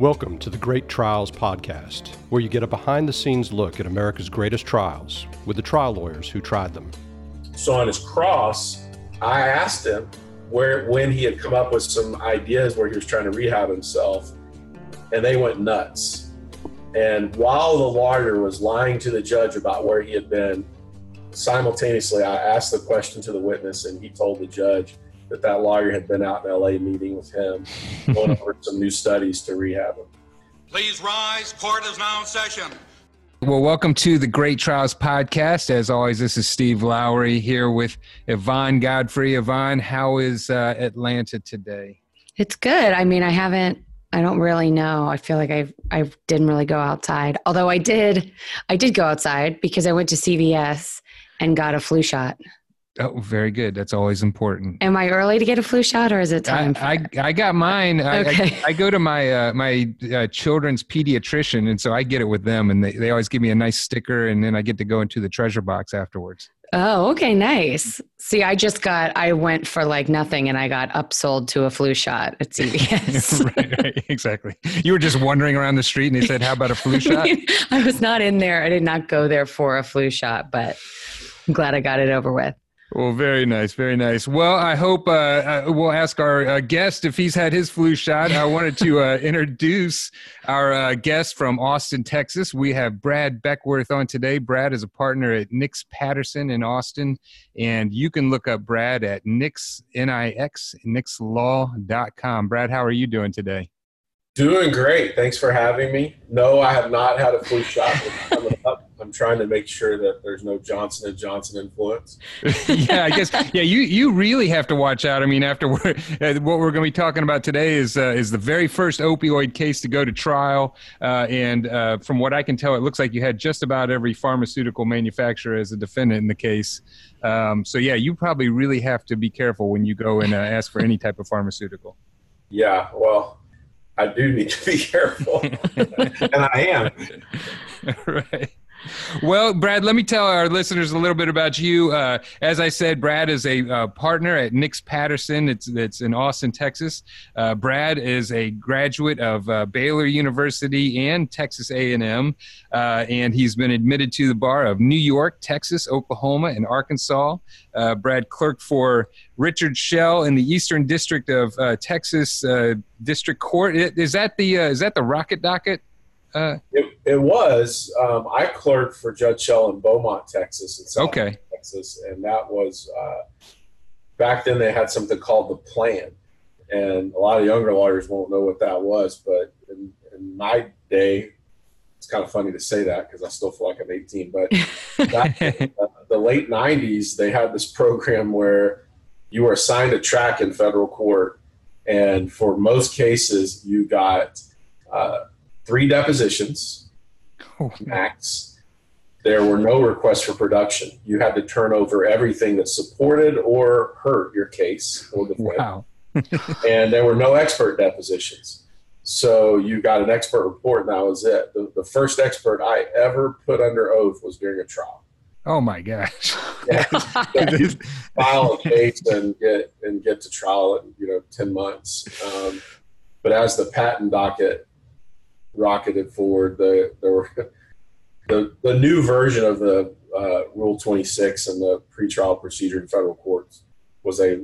Welcome to the Great Trials Podcast, where you get a behind the scenes look at America's greatest trials with the trial lawyers who tried them. So on his cross, I asked him where when he had come up with some ideas where he was trying to rehab himself, and they went nuts. And while the lawyer was lying to the judge about where he had been, simultaneously I asked the question to the witness, and he told the judge that that lawyer had been out in LA meeting with him, going over some new studies to rehab him. Please rise. Court is now in session. Well, welcome to the Great Trials Podcast. As always, this is Steve Lowry here with Yvonne Godfrey. Yvonne, how is uh, Atlanta today? It's good. I mean, I haven't. I don't really know. I feel like I I didn't really go outside. Although I did, I did go outside because I went to CVS and got a flu shot. Oh, very good. That's always important. Am I early to get a flu shot, or is it time? I, I, I, got mine. Okay. I, I, I go to my uh, my uh, children's pediatrician, and so I get it with them, and they, they always give me a nice sticker, and then I get to go into the treasure box afterwards. Oh, okay, nice. See, I just got, I went for like nothing and I got upsold to a flu shot at CVS. right, right, exactly. You were just wandering around the street and they said, How about a flu shot? I was not in there. I did not go there for a flu shot, but I'm glad I got it over with. Well, very nice, very nice. Well, I hope uh, uh, we'll ask our uh, guest if he's had his flu shot. I wanted to uh, introduce our uh, guest from Austin, Texas. We have Brad Beckworth on today. Brad is a partner at Nix Patterson in Austin, and you can look up Brad at Nix, N-I-X, nixlaw.com. Brad, how are you doing today? Doing great. Thanks for having me. No, I have not had a flu shot coming up. I'm trying to make sure that there's no Johnson and Johnson influence. yeah, I guess. Yeah, you you really have to watch out. I mean, after we're, uh, what we're going to be talking about today is uh, is the very first opioid case to go to trial, uh, and uh, from what I can tell, it looks like you had just about every pharmaceutical manufacturer as a defendant in the case. Um, so yeah, you probably really have to be careful when you go and uh, ask for any type of pharmaceutical. Yeah, well, I do need to be careful, and I am. right. Well, Brad, let me tell our listeners a little bit about you. Uh, as I said, Brad is a uh, partner at Nix Patterson. It's it's in Austin, Texas. Uh, Brad is a graduate of uh, Baylor University and Texas A&M, uh, and he's been admitted to the bar of New York, Texas, Oklahoma, and Arkansas. Uh, Brad clerked for Richard Schell in the Eastern District of Texas District Court. Is that the is that the Rocket Docket? Uh, it, it was. Um, I clerked for Judge Schell in Beaumont, Texas, in South okay. Texas, and that was uh, back then. They had something called the plan, and a lot of younger lawyers won't know what that was. But in, in my day, it's kind of funny to say that because I still feel like I'm 18. But back in uh, the late 90s, they had this program where you were assigned a track in federal court, and for most cases, you got uh, three depositions oh, max. There were no requests for production. You had to turn over everything that supported or hurt your case or the Wow. and there were no expert depositions. So you got an expert report, and that was it. The, the first expert I ever put under oath was during a trial. Oh my gosh! yeah, file a case and get and get to trial in you know ten months. Um, but as the patent docket rocketed forward. The there were the the new version of the uh, Rule 26 and the pretrial procedure in federal courts was a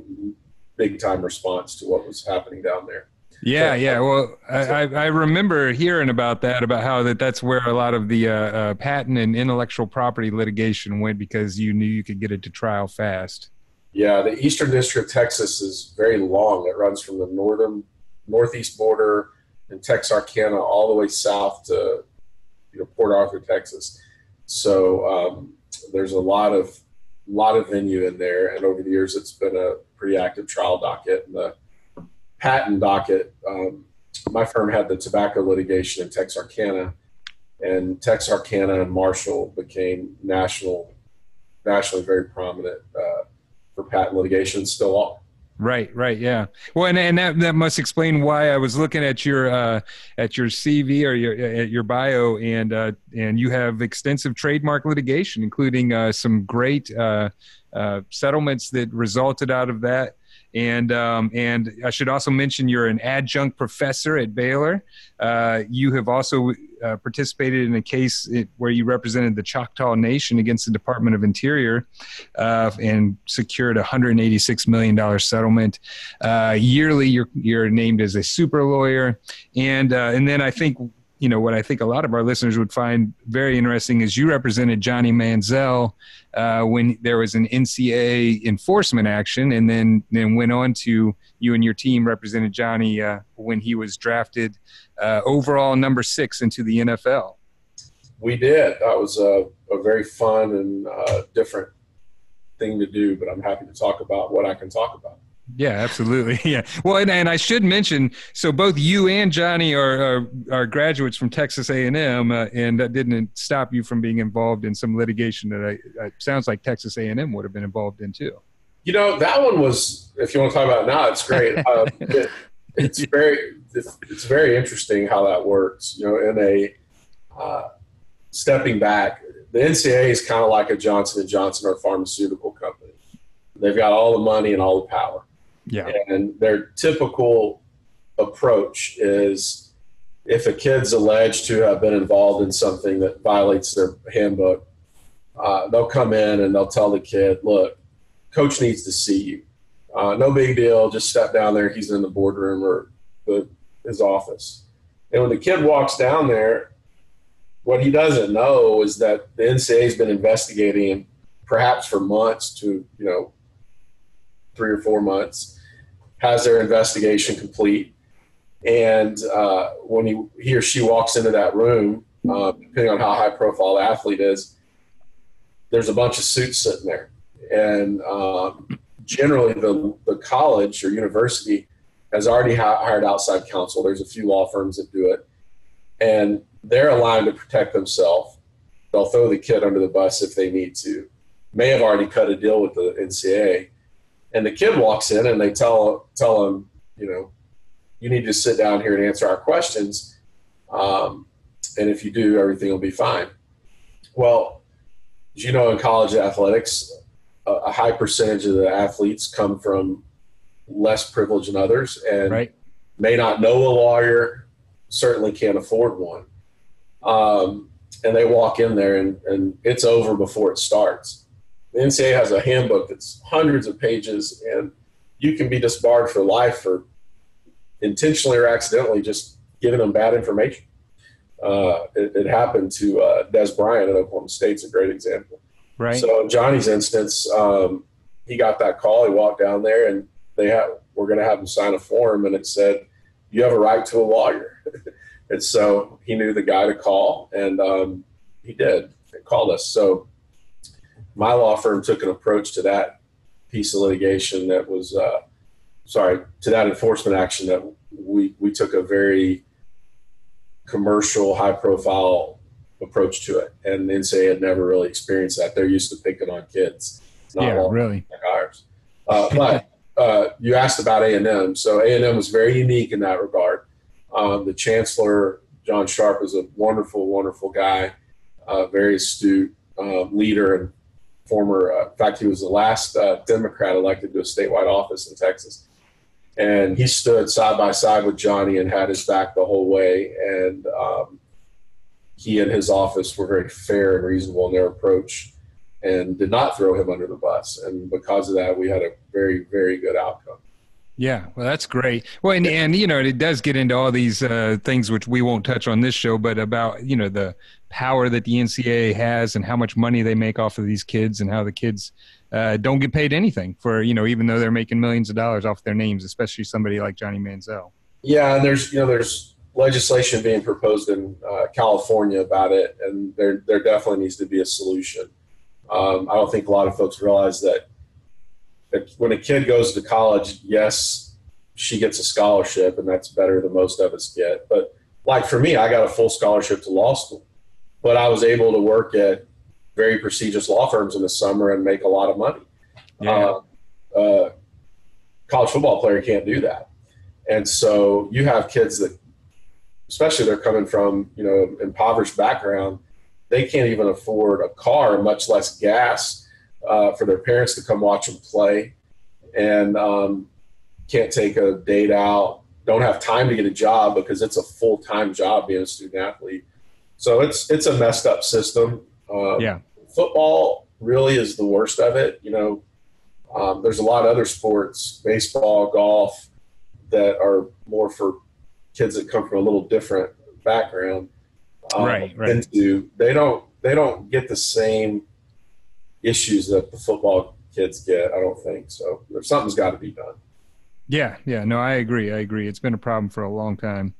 big time response to what was happening down there. Yeah, yeah. Well, I, I remember hearing about that, about how that that's where a lot of the uh, uh, patent and intellectual property litigation went because you knew you could get it to trial fast. Yeah, the Eastern District of Texas is very long. It runs from the northern northeast border in Texarkana all the way south to you know Port Arthur, Texas. So um, there's a lot of lot of venue in there, and over the years it's been a pretty active trial docket. And the patent docket, um, my firm had the tobacco litigation in Texarkana, and Texarkana and Marshall became national, nationally very prominent uh, for patent litigation. Still are. Right, right, yeah. Well, and, and that that must explain why I was looking at your uh, at your CV or your at your bio, and uh, and you have extensive trademark litigation, including uh, some great uh, uh, settlements that resulted out of that. And um, and I should also mention you're an adjunct professor at Baylor. Uh, you have also uh, participated in a case where you represented the Choctaw Nation against the Department of Interior uh, and secured a $186 million settlement. Uh, yearly, you're, you're named as a super lawyer. And, uh, and then I think you know what I think a lot of our listeners would find very interesting is you represented Johnny Manziel uh, when there was an NCAA enforcement action, and then then went on to you and your team represented Johnny when he was drafted uh, overall number six into the NFL. We did. That was a, a very fun and uh, different thing to do, but I'm happy to talk about what I can talk about. Yeah, absolutely. Yeah. Well, and, and I should mention, so both you and Johnny are are, are graduates from Texas A and M, uh, and that didn't stop you from being involved in some litigation that I, sounds like Texas A and M would have been involved in too. You know, that one was. If you want to talk about it now, it's great. Uh, it, it's very it's, it's, very interesting how that works. You know, in a uh, stepping back, the NCAA is kind of like a Johnson and Johnson or pharmaceutical company. They've got all the money and all the power yeah. And their typical approach is if a kid's alleged to have been involved in something that violates their handbook, uh, they'll come in and they'll tell the kid, look, coach needs to see you. Uh, no big deal. Just step down there. He's in the boardroom or the, his office. And when the kid walks down there, what he doesn't know is that the NCAA has been investigating him perhaps for months to, you know, three or four months has their investigation complete. And uh, when he, he or she walks into that room, uh, depending on how high profile the athlete is, there's a bunch of suits sitting there. And um, generally, the, the college or university has already hired outside counsel. There's a few law firms that do it. And they're aligned to protect themselves. They'll throw the kid under the bus if they need to. May have already cut a deal with the NCAA and the kid walks in and they tell tell him, you know, you need to sit down here and answer our questions, um, and if you do, everything will be fine. Well, as you know, in college athletics, a high percentage of the athletes come from less privilege than others, and right. may not know a lawyer, certainly can't afford one. Um, and they walk in there and, and it's over before it starts. The NCAA has a handbook that's hundreds of pages, and you can be disbarred for life for intentionally or accidentally just giving them bad information. Uh, it, it, happened to uh, Dez Bryant at Oklahoma State's a great example. Right. So in Johnny's instance, um, he got that call. He walked down there, and they had we're going to have him sign a form, and it said you have a right to a lawyer. and so he knew the guy to call, and um, he did. He called us. So my law firm took an approach to that piece of litigation that was, uh, sorry, to that enforcement action that we, we took a very commercial, high profile approach to it. And the NCAA had never really experienced that. They're used to picking on kids. Not yeah, really. Like ours. Uh, but uh, you asked about A&M. So A&M was very unique in that regard. Um, the chancellor, John Sharp, is a wonderful, wonderful guy, uh, very astute uh, leader and former, uh, in fact, he was the last uh, Democrat elected to a statewide office in Texas. And he stood side by side with Johnny and had his back the whole way. And um, he and his office were very fair and reasonable in their approach and did not throw him under the bus. And because of that, we had a very, very good outcome. Yeah, well, that's great. Well, and, and you know, it does get into all these uh, things which we won't touch on this show, but about you know the power that the NCAA has and how much money they make off of these kids and how the kids uh, don't get paid anything for you know even though they're making millions of dollars off their names, especially somebody like Johnny Manziel. Yeah, and there's you know there's legislation being proposed in uh, California about it, and there there definitely needs to be a solution. Um, I don't think a lot of folks realize that when a kid goes to college, yes, she gets a scholarship, and that's better than most of us get. But like for me, I got a full scholarship to law school, but I was able to work at very prestigious law firms in the summer and make a lot of money. Yeah. Uh, uh, college football player can't do that, and so you have kids that, especially they're coming from you know impoverished background, they can't even afford a car, much less gas uh, for their parents to come watch them play. And um, can't take a date out, don't have time to get a job because it's a full time job being a student athlete. So it's it's a messed up system. Um, yeah, football really is the worst of it. You know, um, there's a lot of other sports, baseball, golf, that are more for kids that come from a little different background. Um, right, right. Into they don't they don't get the same issues that the football kids get. I don't think so. Something's got to be done. Yeah, yeah, no, I agree. I agree. It's been a problem for a long time.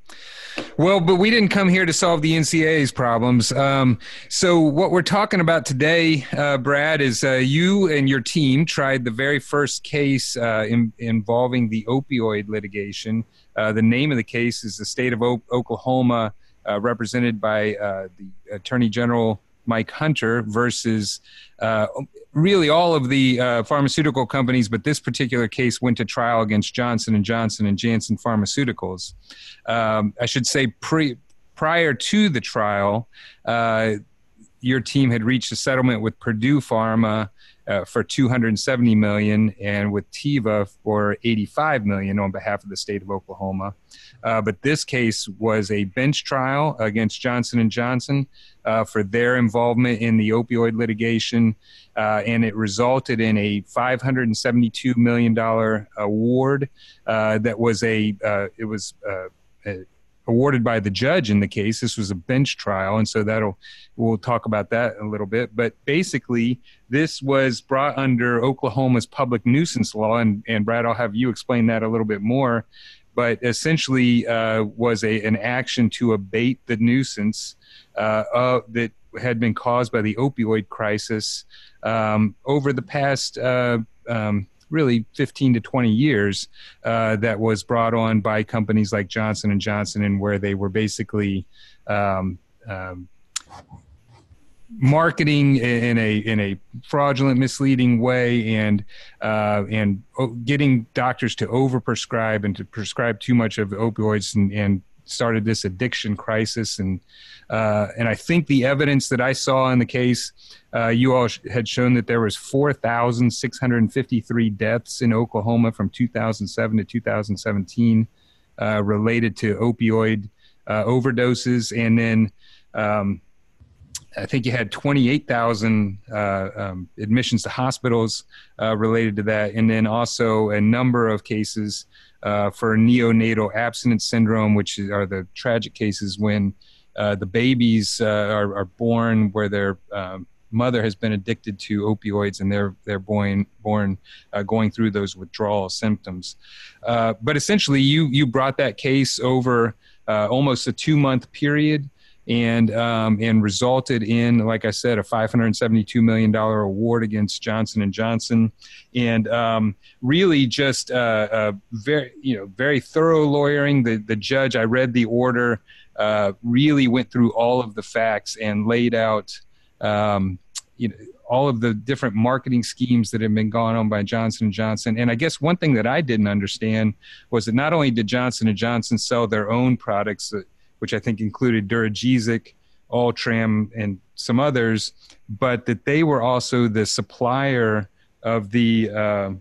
Well, but we didn't come here to solve the NCAA's problems. Um, so, what we're talking about today, uh, Brad, is uh, you and your team tried the very first case uh, in, involving the opioid litigation. Uh, the name of the case is the state of o- Oklahoma, represented by uh, the Attorney General Mike Hunter versus uh, really all of the uh, pharmaceutical companies, but this particular case went to trial against Johnson and Johnson and Janssen Pharmaceuticals. Um, I should say pre prior to the trial, uh, your team had reached a settlement with Purdue Pharma uh, for 270 million and with Teva for 85 million on behalf of the state of Oklahoma. Uh, but this case was a bench trial against Johnson and Johnson uh, for their involvement in the opioid litigation, uh, and it resulted in a 572 million dollar award uh, that was a it was. A, awarded by the judge in the case. This was a bench trial, and so that'll we'll talk about that a little bit. But basically, this was brought under Oklahoma's public nuisance law, and and Brad, I'll have you explain that a little bit more. But essentially, uh, was a an action to abate the nuisance uh, uh, that had been caused by the opioid crisis um, over the past. Uh, um, really 15 to 20 years uh, that was brought on by companies like Johnson and Johnson, and where they were basically um, um, marketing in a in a fraudulent, misleading way, and uh, and getting doctors to overprescribe and to prescribe too much of opioids, and, and started this addiction crisis. And uh, and I think the evidence that I saw in the case uh, you all sh- had shown that there was 4,653 deaths in Oklahoma from 2007 to 2017 uh, related to opioid uh, overdoses, and then um, I think you had 28,000 uh, um, admissions to hospitals uh, related to that, and then also a number of cases uh, for neonatal abstinence syndrome, which are the tragic cases when the babies are, are, born where they're um, mother has been addicted to opioids and they're they're born born uh, going through those withdrawal symptoms. Uh, but essentially, you you brought that case over uh, almost a two month period. And um, and resulted in, like I said, a 572 million dollar award against Johnson and Johnson, and um, really just uh, very you know very thorough lawyering. The the judge, I read the order, uh, really went through all of the facts and laid out um, you know all of the different marketing schemes that have been going on by Johnson and Johnson. And I guess one thing that I didn't understand was that not only did Johnson and Johnson sell their own products, uh, which I think included Duragesic, Ultram, and some others, but that they were also the supplier of the uh,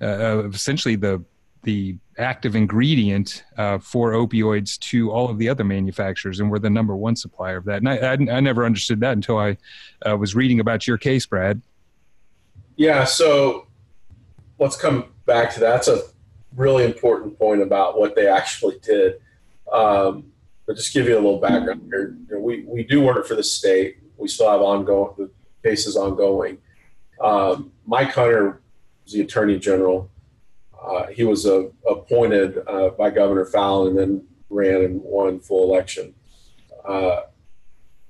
uh, essentially the the active ingredient uh, for opioids to all of the other manufacturers, and we're the number one supplier of that. And I, I, I never understood that until I uh, was reading about your case, Brad. Yeah, so let's come back to that. That's a really important point about what they actually did. Um, but just give you a little background here. We, we do work for the state. We still have ongoing the cases ongoing. Um, Mike Hunter was the attorney general uh, he was uh, appointed uh, by Governor Fallin and then ran and won full election. Uh,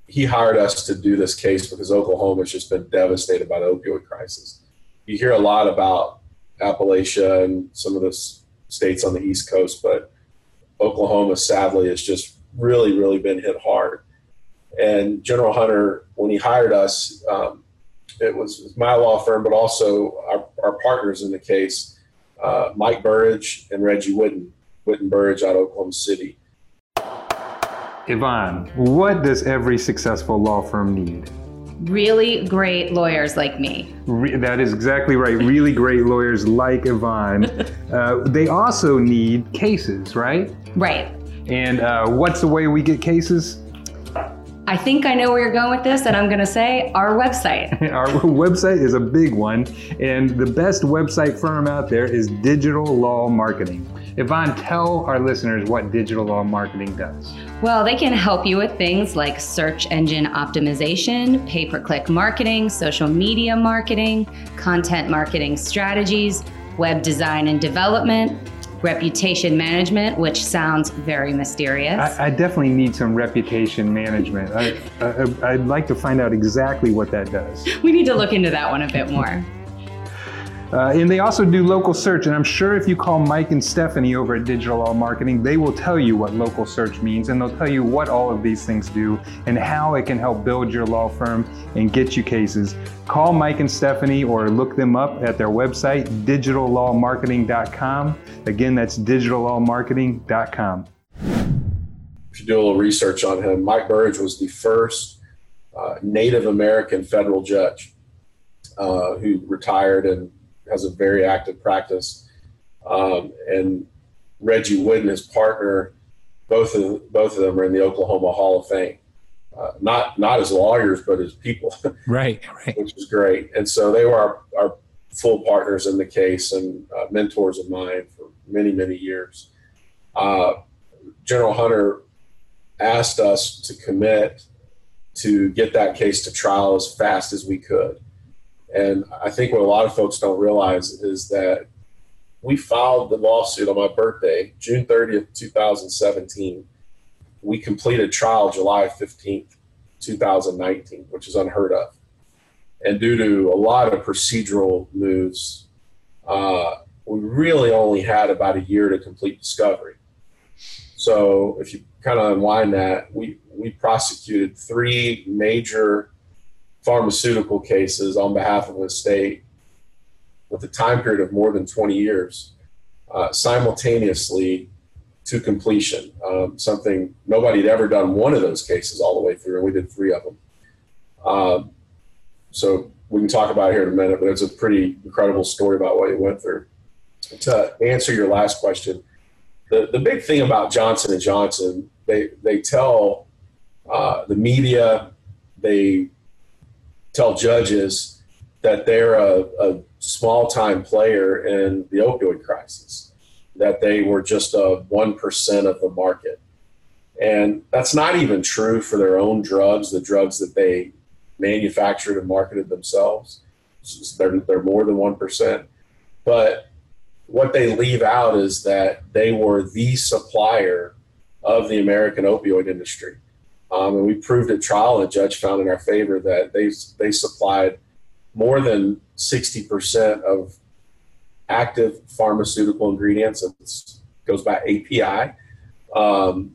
he hired us to do this case because Oklahoma has just been devastated by the opioid crisis. You hear a lot about Appalachia and some of the states on the East Coast, but Oklahoma sadly is just really, really been hit hard. And General Hunter, when he hired us, um, it was my law firm, but also our, our partners in the case uh, Mike Burrage and Reggie Whitten, Whitten Burrage out of Oklahoma City. Yvonne, what does every successful law firm need? really great lawyers like me. Re- that is exactly right. Really great lawyers like Yvonne. Uh, they also need cases, right? Right. And uh, what's the way we get cases? I think I know where you're going with this, and I'm going to say our website. Our website is a big one, and the best website firm out there is Digital Law Marketing. Yvonne, tell our listeners what Digital Law Marketing does. Well, they can help you with things like search engine optimization, pay per click marketing, social media marketing, content marketing strategies, web design and development, reputation management, which sounds very mysterious. I, I definitely need some reputation management. I, I, I'd like to find out exactly what that does. we need to look into that one a bit more. Uh, and they also do local search. And I'm sure if you call Mike and Stephanie over at Digital Law Marketing, they will tell you what local search means and they'll tell you what all of these things do and how it can help build your law firm and get you cases. Call Mike and Stephanie or look them up at their website, digitallawmarketing.com. Again, that's digitallawmarketing.com. If you do a little research on him, Mike Burrage was the first uh, Native American federal judge uh, who retired and has a very active practice. Um, and Reggie Wood and his partner, both of both of them are in the Oklahoma Hall of Fame. Uh, not not as lawyers, but as people, Right, right. which is great. And so they were our, our full partners in the case and uh, mentors of mine for many many years. Uh, General Hunter asked us to commit to get that case to trial as fast as we could. And I think what a lot of folks don't realize is that we filed the lawsuit on my birthday, June 30th, 2017. We completed trial July 15th, 2019, which is unheard of. And due to a lot of procedural moves, uh, we really only had about a year to complete discovery. So if you kind of unwind that, we, we prosecuted three major pharmaceutical cases on behalf of the state with a time period of more than 20 years uh, simultaneously to completion. Um, something nobody had ever done one of those cases all the way through, and we did three of them. Um, so we can talk about it here in a minute, but it's a pretty incredible story about what he went through. To answer your last question, the, the big thing about Johnson and Johnson, they they tell uh, the media, they tell judges that they're a, a small time player in the opioid crisis, that they were just a 1% of the market. And that's not even true for their own drugs, the drugs that they manufactured and marketed themselves. They're, they're more than 1%. But what they leave out is that they were the supplier of the American opioid industry. Um, and we proved at trial, and a judge found in our favor that they they supplied more than sixty percent of active pharmaceutical ingredients. It goes by API um,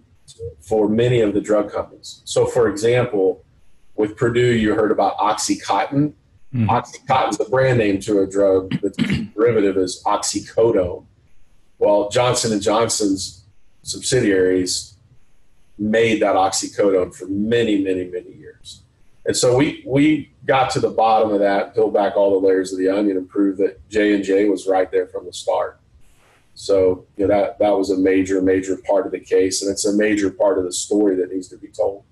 for many of the drug companies. So, for example, with Purdue, you heard about OxyContin. Mhm. OxyContin is a brand name to a drug. The derivative is oxycodone. Well, Johnson and Johnson's subsidiaries made that oxycodone for many, many, many years. And so we we got to the bottom of that, peeled back all the layers of the onion, and proved that J and J was right there from the start. So you know that that was a major, major part of the case, and it's a major part of the story that needs to be told.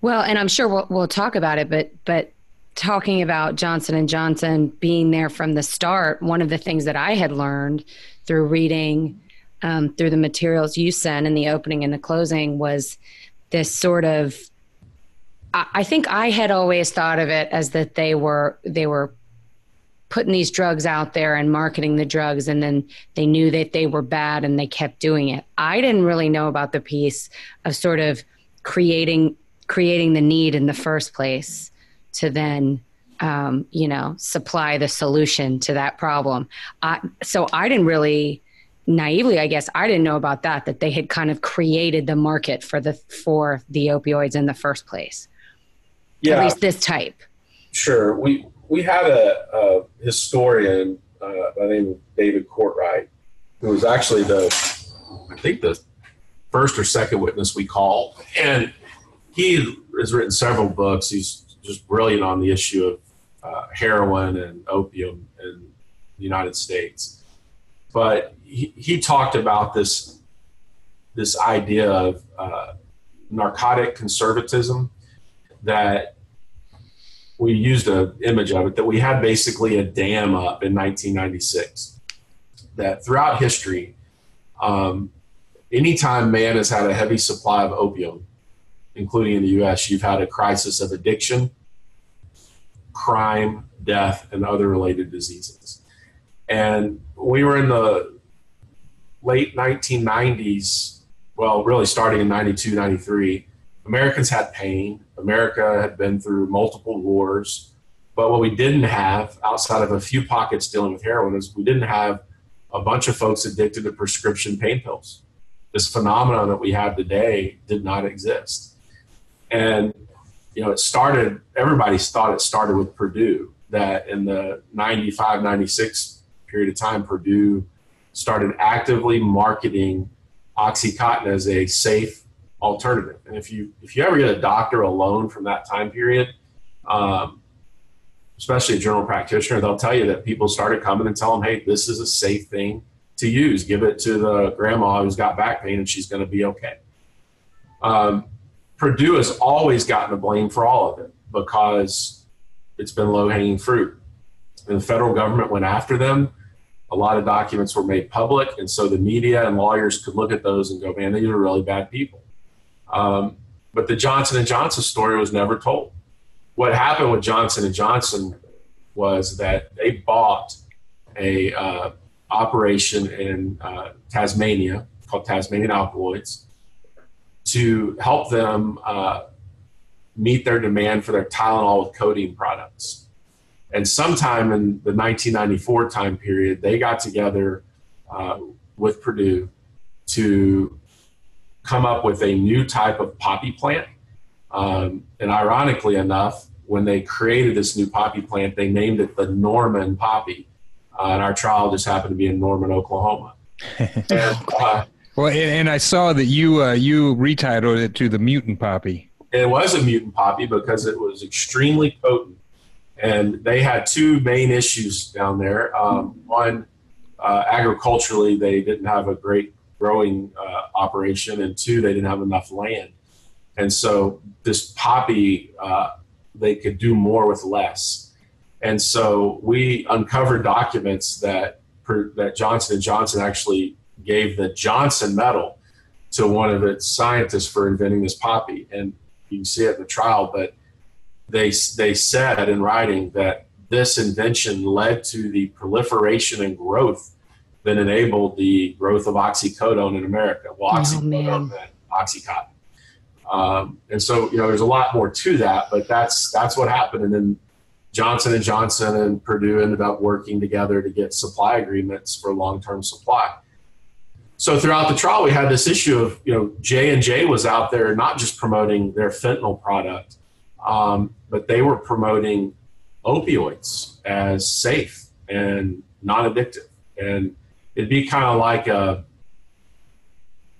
Well, and I'm sure we'll, we'll talk about it, but but talking about Johnson and Johnson being there from the start, one of the things that I had learned through reading um, through the materials you sent in the opening and the closing was this sort of. I, think I had always thought of it as that they were they were putting these drugs out there and marketing the drugs and then they knew that they were bad and they kept doing it. I didn't really know about the piece of sort of creating creating the need in the first place to then um, you know supply the solution to that problem I, so i didn't really naively i guess i didn't know about that that they had kind of created the market for the for the opioids in the first place yeah. at least this type Sure. We we had a, a historian uh, by the name of David Courtwright, who was actually the I think the first or second witness we called, and he has written several books. He's just brilliant on the issue of uh, heroin and opium in the United States. But he, he talked about this this idea of uh, narcotic conservatism that we used an image of it that we had basically a dam up in 1996 that throughout history um, anytime man has had a heavy supply of opium including in the us you've had a crisis of addiction crime death and other related diseases. And we were in the late 1990s well really starting in 92 93 americans had pain America had been through multiple wars, but what we didn't have outside of a few pockets dealing with heroin is we didn't have a bunch of folks addicted to prescription pain pills. This phenomenon that we have today did not exist. And, you know, it started, everybody thought it started with Purdue, that in the 95, 96 period of time, Purdue started actively marketing Oxycontin as a safe alternative. And if you if you ever get a doctor alone from that time period, um, especially a general practitioner, they'll tell you that people started coming and tell them, "Hey, this is a safe thing to use. Give it to the grandma who's got back pain, and she's going to be okay." Um, Purdue has always gotten the blame for all of it because it's been low hanging fruit. And the federal government went after them. A lot of documents were made public, and so the media and lawyers could look at those and go, "Man, these are really bad people." Um, but the Johnson and Johnson story was never told. What happened with Johnson and Johnson was that they bought a uh, operation in uh, Tasmania called Tasmanian Alkaloids to help them uh, meet their demand for their Tylenol with codeine products. And sometime in the 1994 time period, they got together uh, with Purdue to come up with a new type of poppy plant. Um, and ironically enough, when they created this new poppy plant, they named it the Norman poppy. Uh, and our trial just happened to be in Norman, Oklahoma. and, uh, well, and, and, I saw that you uh, you retitled it to the mutant poppy. It was a mutant poppy because it was extremely potent, and they had two main issues down there. Um, one, uh, agriculturally, they didn't have a great growing uh, operation, and two, they didn't have enough land. And so this poppy, uh, they could do more with less. And so we uncovered documents that per, that Johnson and Johnson actually gave the Johnson Medal to one of its scientists for inventing this poppy. And you can see it in the trial, but they they said in writing that this invention led to the proliferation and growth that enabled the growth of oxycodone in America. Well, oh, oxycodone oh, oxycontin. Um, and so, you know, there's a lot more to that, but that's that's what happened. And then Johnson and Johnson and Purdue ended up working together to get supply agreements for long-term supply. So throughout the trial, we had this issue of you know J and J was out there not just promoting their fentanyl product, um, but they were promoting opioids as safe and non-addictive. And it'd be kind of like a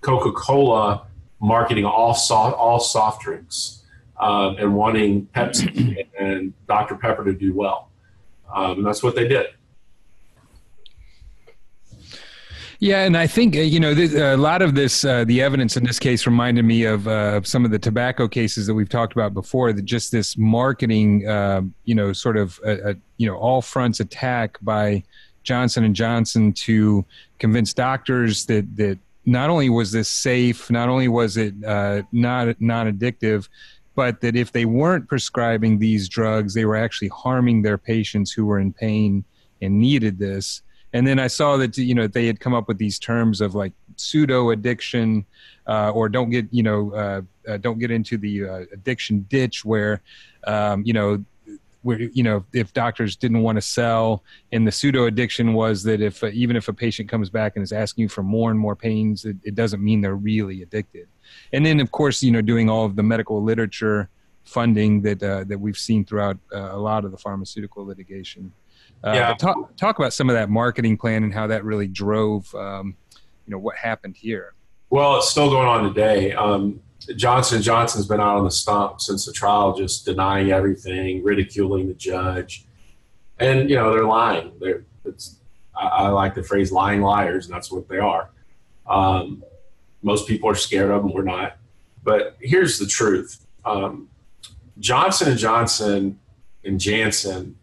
Coca-Cola marketing all soft all soft drinks um, and wanting Pepsi and Dr Pepper to do well, um, and that's what they did. Yeah, and I think uh, you know this, a lot of this, uh, the evidence in this case reminded me of uh, some of the tobacco cases that we've talked about before. That just this marketing, uh, you know, sort of a, a, you know all fronts attack by Johnson and Johnson to convince doctors that that not only was this safe, not only was it uh, not non-addictive, but that if they weren't prescribing these drugs, they were actually harming their patients who were in pain and needed this. And then I saw that you know they had come up with these terms of like pseudo addiction, uh, or don't get you know uh, uh, don't get into the uh, addiction ditch where um, you know where you know if doctors didn't want to sell and the pseudo addiction was that if uh, even if a patient comes back and is asking you for more and more pains it, it, doesn't mean they're really addicted. And then of course you know doing all of the medical literature funding that uh, that we've seen throughout a lot of the pharmaceutical litigation uh, yeah. talk talk about some of that marketing plan and how that really drove um, you know what happened here well it's still going on today um, Johnson Johnson's been out on the stump since the trial, just denying everything, ridiculing the judge, and you know they're lying. They're it's I, I like the phrase "lying liars," and that's what they are. Um, most people are scared of them. We're not. But here's the truth: um, Johnson and Johnson and Janssen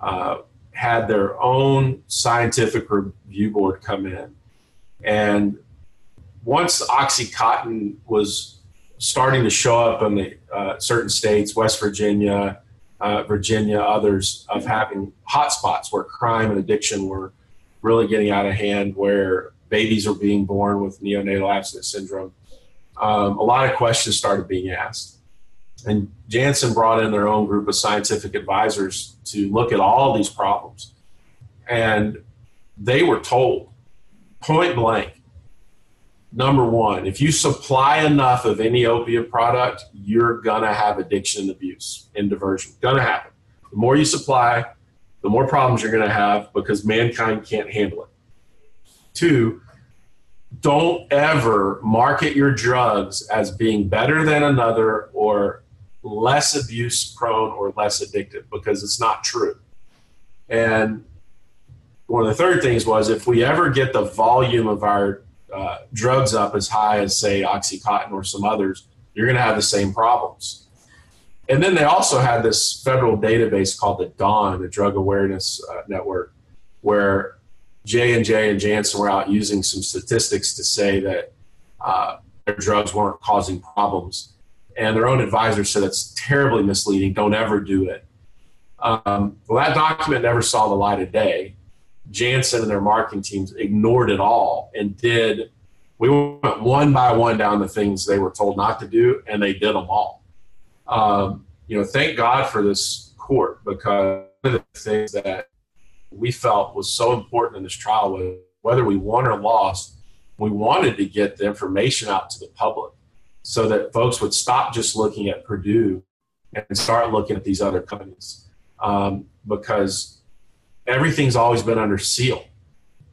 uh, had their own scientific review board come in, and once OxyContin was starting to show up in the uh, certain states, West Virginia, uh, Virginia, others, of having hotspots where crime and addiction were really getting out of hand, where babies are being born with neonatal abstinence syndrome. Um, a lot of questions started being asked. And Janssen brought in their own group of scientific advisors to look at all these problems. And they were told point blank number one, if you supply enough of any opiate product, you're going to have addiction and abuse and diversion. Going to happen. The more you supply, the more problems you're going to have because mankind can't handle it. Two, don't ever market your drugs as being better than another or less abuse prone or less addictive because it's not true. And one of the third things was if we ever get the volume of our uh, drugs up as high as, say, Oxycontin or some others, you're going to have the same problems. And then they also had this federal database called the DAWN, the Drug Awareness uh, Network, where J and J and Janssen were out using some statistics to say that uh, their drugs weren't causing problems, and their own advisor said it's terribly misleading. Don't ever do it. Um, well, that document never saw the light of day. Janssen and their marketing teams ignored it all and did. We went one by one down the things they were told not to do, and they did them all. Um, you know, thank God for this court because one of the things that we felt was so important in this trial was whether we won or lost, we wanted to get the information out to the public so that folks would stop just looking at Purdue and start looking at these other companies um, because everything's always been under seal.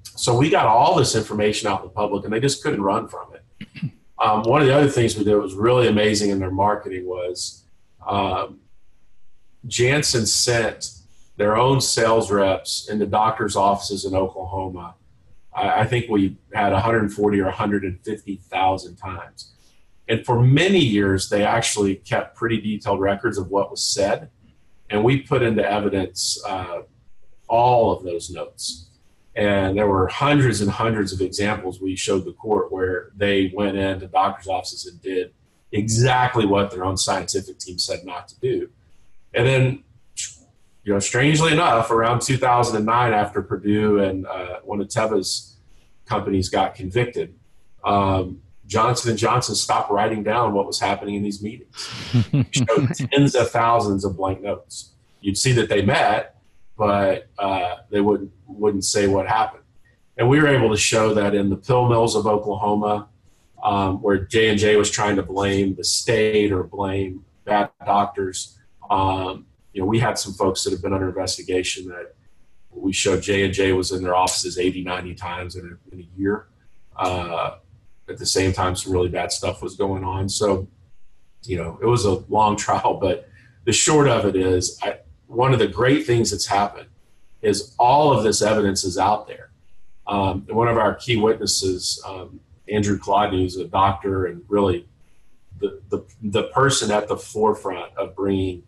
So we got all this information out in the public, and they just couldn't run from it. Um, one of the other things we did was really amazing in their marketing was um, Janssen sent their own sales reps into doctors' offices in Oklahoma. I, I think we had 140 or 150,000 times. And for many years, they actually kept pretty detailed records of what was said. And we put into evidence uh, all of those notes. And there were hundreds and hundreds of examples we showed the court where they went into doctors' offices and did exactly what their own scientific team said not to do. And then, you know, strangely enough, around 2009, after Purdue and uh, one of Teva's companies got convicted, um, Johnson and Johnson stopped writing down what was happening in these meetings. showed tens of thousands of blank notes. You'd see that they met, but uh, they wouldn't wouldn't say what happened. And we were able to show that in the pill mills of Oklahoma, um, where J and J was trying to blame the state or blame bad doctors. Um, you know, we had some folks that have been under investigation that we showed J and J was in their offices 80, 90 times in a, in a year. Uh, at the same time, some really bad stuff was going on. So, you know, it was a long trial, but the short of it is, I, one of the great things that's happened is all of this evidence is out there. Um, and one of our key witnesses, um, Andrew Kolodny, who's a doctor and really the, the, the person at the forefront of bringing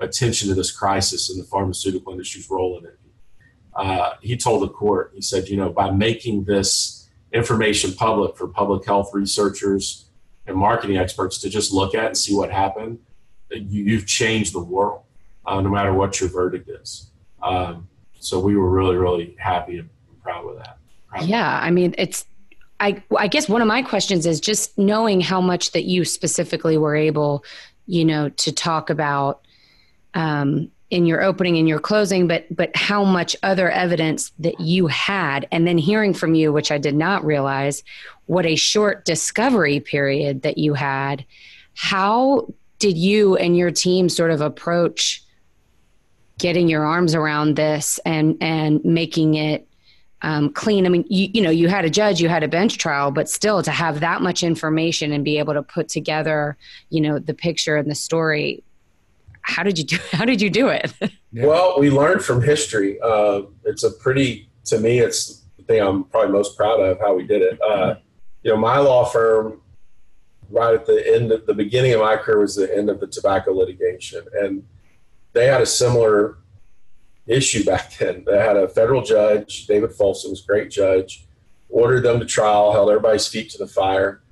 attention to this crisis and the pharmaceutical industry's role in it. Uh, he told the court, he said, you know, by making this information public for public health researchers and marketing experts to just look at and see what happened, you, you've changed the world uh, no matter what your verdict is. Um, so we were really, really happy and proud of that. Proud yeah, I mean, it's. I, I guess one of my questions is just knowing how much that you specifically were able, you know, to talk about um, in your opening and your closing, but but how much other evidence that you had, and then hearing from you, which I did not realize, what a short discovery period that you had. How did you and your team sort of approach getting your arms around this and and making it um, clean. I mean, you, you know, you had a judge, you had a bench trial, but still to have that much information and be able to put together, you know, the picture and the story. How did you do? How did you do it? Well, we learned from history. Uh, it's a pretty, to me, it's the thing I'm probably most proud of how we did it. Uh, you know, my law firm, right at the end of the beginning of my career was the end of the tobacco litigation, and they had a similar issue back then. They had a federal judge, David Folsom was a great judge, ordered them to trial, held everybody's feet to the fire,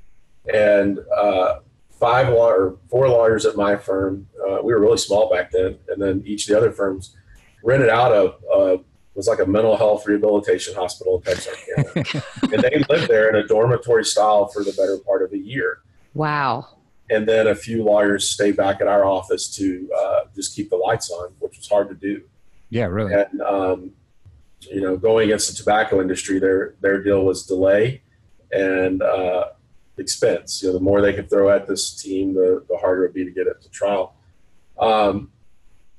and uh, five law or four lawyers at my firm. Uh, we were really small back then, and then each of the other firms rented out a. Uh, was like a mental health rehabilitation hospital in Texarkana, and they lived there in a dormitory style for the better part of a year. wow. And then a few lawyers stayed back at our office to uh, just keep the lights on, which was hard to do. Yeah, really. And um, you know, going against the tobacco industry, their their deal was delay and uh, expense. You know, the more they could throw at this team, the the harder it'd be to get it to trial. Um,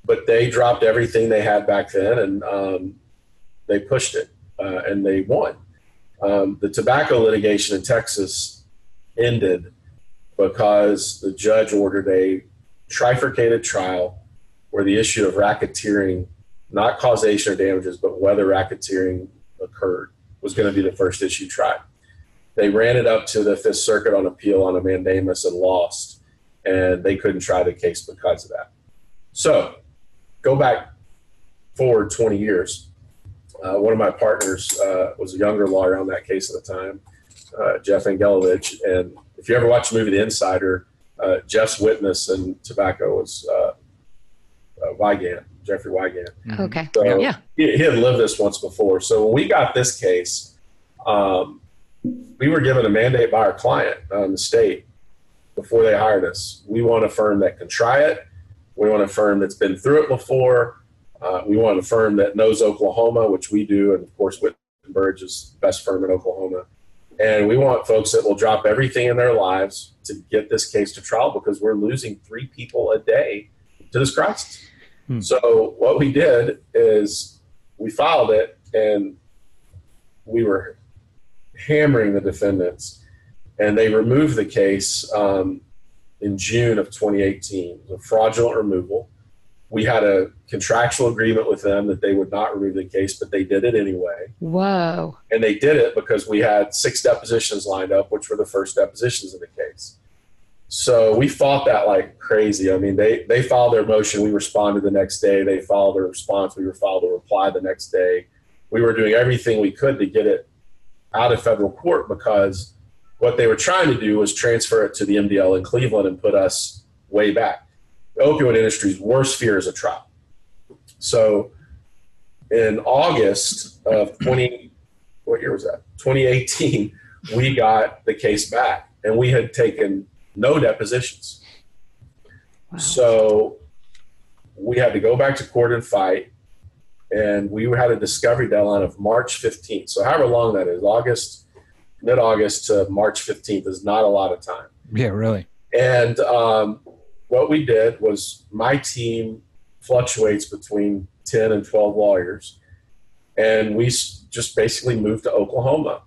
but they dropped everything they had back then, and um, they pushed it, uh, and they won. Um, the tobacco litigation in Texas ended because the judge ordered a trifurcated trial where the issue of racketeering, not causation or damages, but whether racketeering occurred, was going to be the first issue tried. They ran it up to the Fifth Circuit on appeal on a mandamus and lost, and they couldn't try the case because of that. So, go back forward 20 years. Uh, one of my partners uh, was a younger lawyer on that case at the time, uh, Jeff Angelovich. And if you ever watch the movie The Insider, uh, Jeff's witness in tobacco was uh, uh, Wigand, Jeffrey Wigand. Okay. So Yeah. he, he had lived this once before. So when we got this case, um, we were given a mandate by our client, um, the state, before they hired us. We want a firm that can try it. We want a firm that's been through it before. Uh, we want a firm that knows Oklahoma, which we do, and of course, Whitten Burrage is the best firm in Oklahoma. And we want folks that will drop everything in their lives to get this case to trial because we're losing three people a day to this crisis. So what we did is we filed it, and we were hammering the defendants, and they removed the case um, in June of 2018. It was a fraudulent removal. We had a contractual agreement with them that they would not remove the case, but they did it anyway. Whoa. And they did it because we had six depositions lined up, which were the first depositions in the case. So we fought that like crazy. I mean, they, they filed their motion. We responded the next day. They filed a response. We were filed a reply the next day. We were doing everything we could to get it out of federal court because what they were trying to do was transfer it to the MDL in Cleveland and put us way back. The opioid industry's worst fear is a trial. So in August of 20, what year was that? 2018, we got the case back and we had taken no depositions. Wow. So we had to go back to court and fight. And we had a discovery deadline of March 15th. So, however long that is, August, mid August to March 15th is not a lot of time. Yeah, really. And um, what we did was my team fluctuates between 10 and 12 lawyers. And we just basically moved to Oklahoma.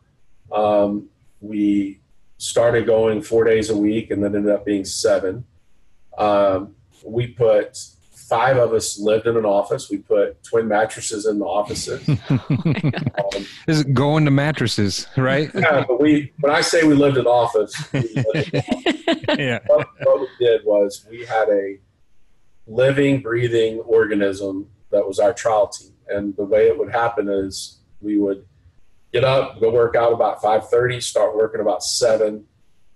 Um, we started going four days a week and then ended up being seven. Um, we put five of us lived in an office. We put twin mattresses in the offices. Um, This is going to mattresses, right? yeah, but we, when I say we lived in office, we lived in yeah. what, what we did was we had a living, breathing organism that was our trial team. And the way it would happen is we would get up, go work out about 5.30, start working about 7.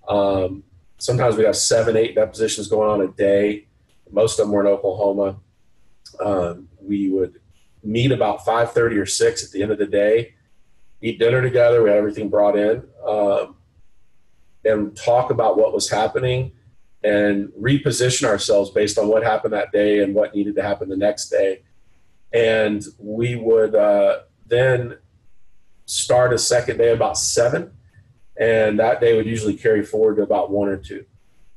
Um, sometimes we'd have seven, eight depositions going on a day. Most of them were in Oklahoma. Um, we would meet about 5.30 or 6 at the end of the day, eat dinner together. We had everything brought in. Um, and talk about what was happening and reposition ourselves based on what happened that day and what needed to happen the next day. And we would uh, then start a second day about seven, and that day would usually carry forward to about one or two.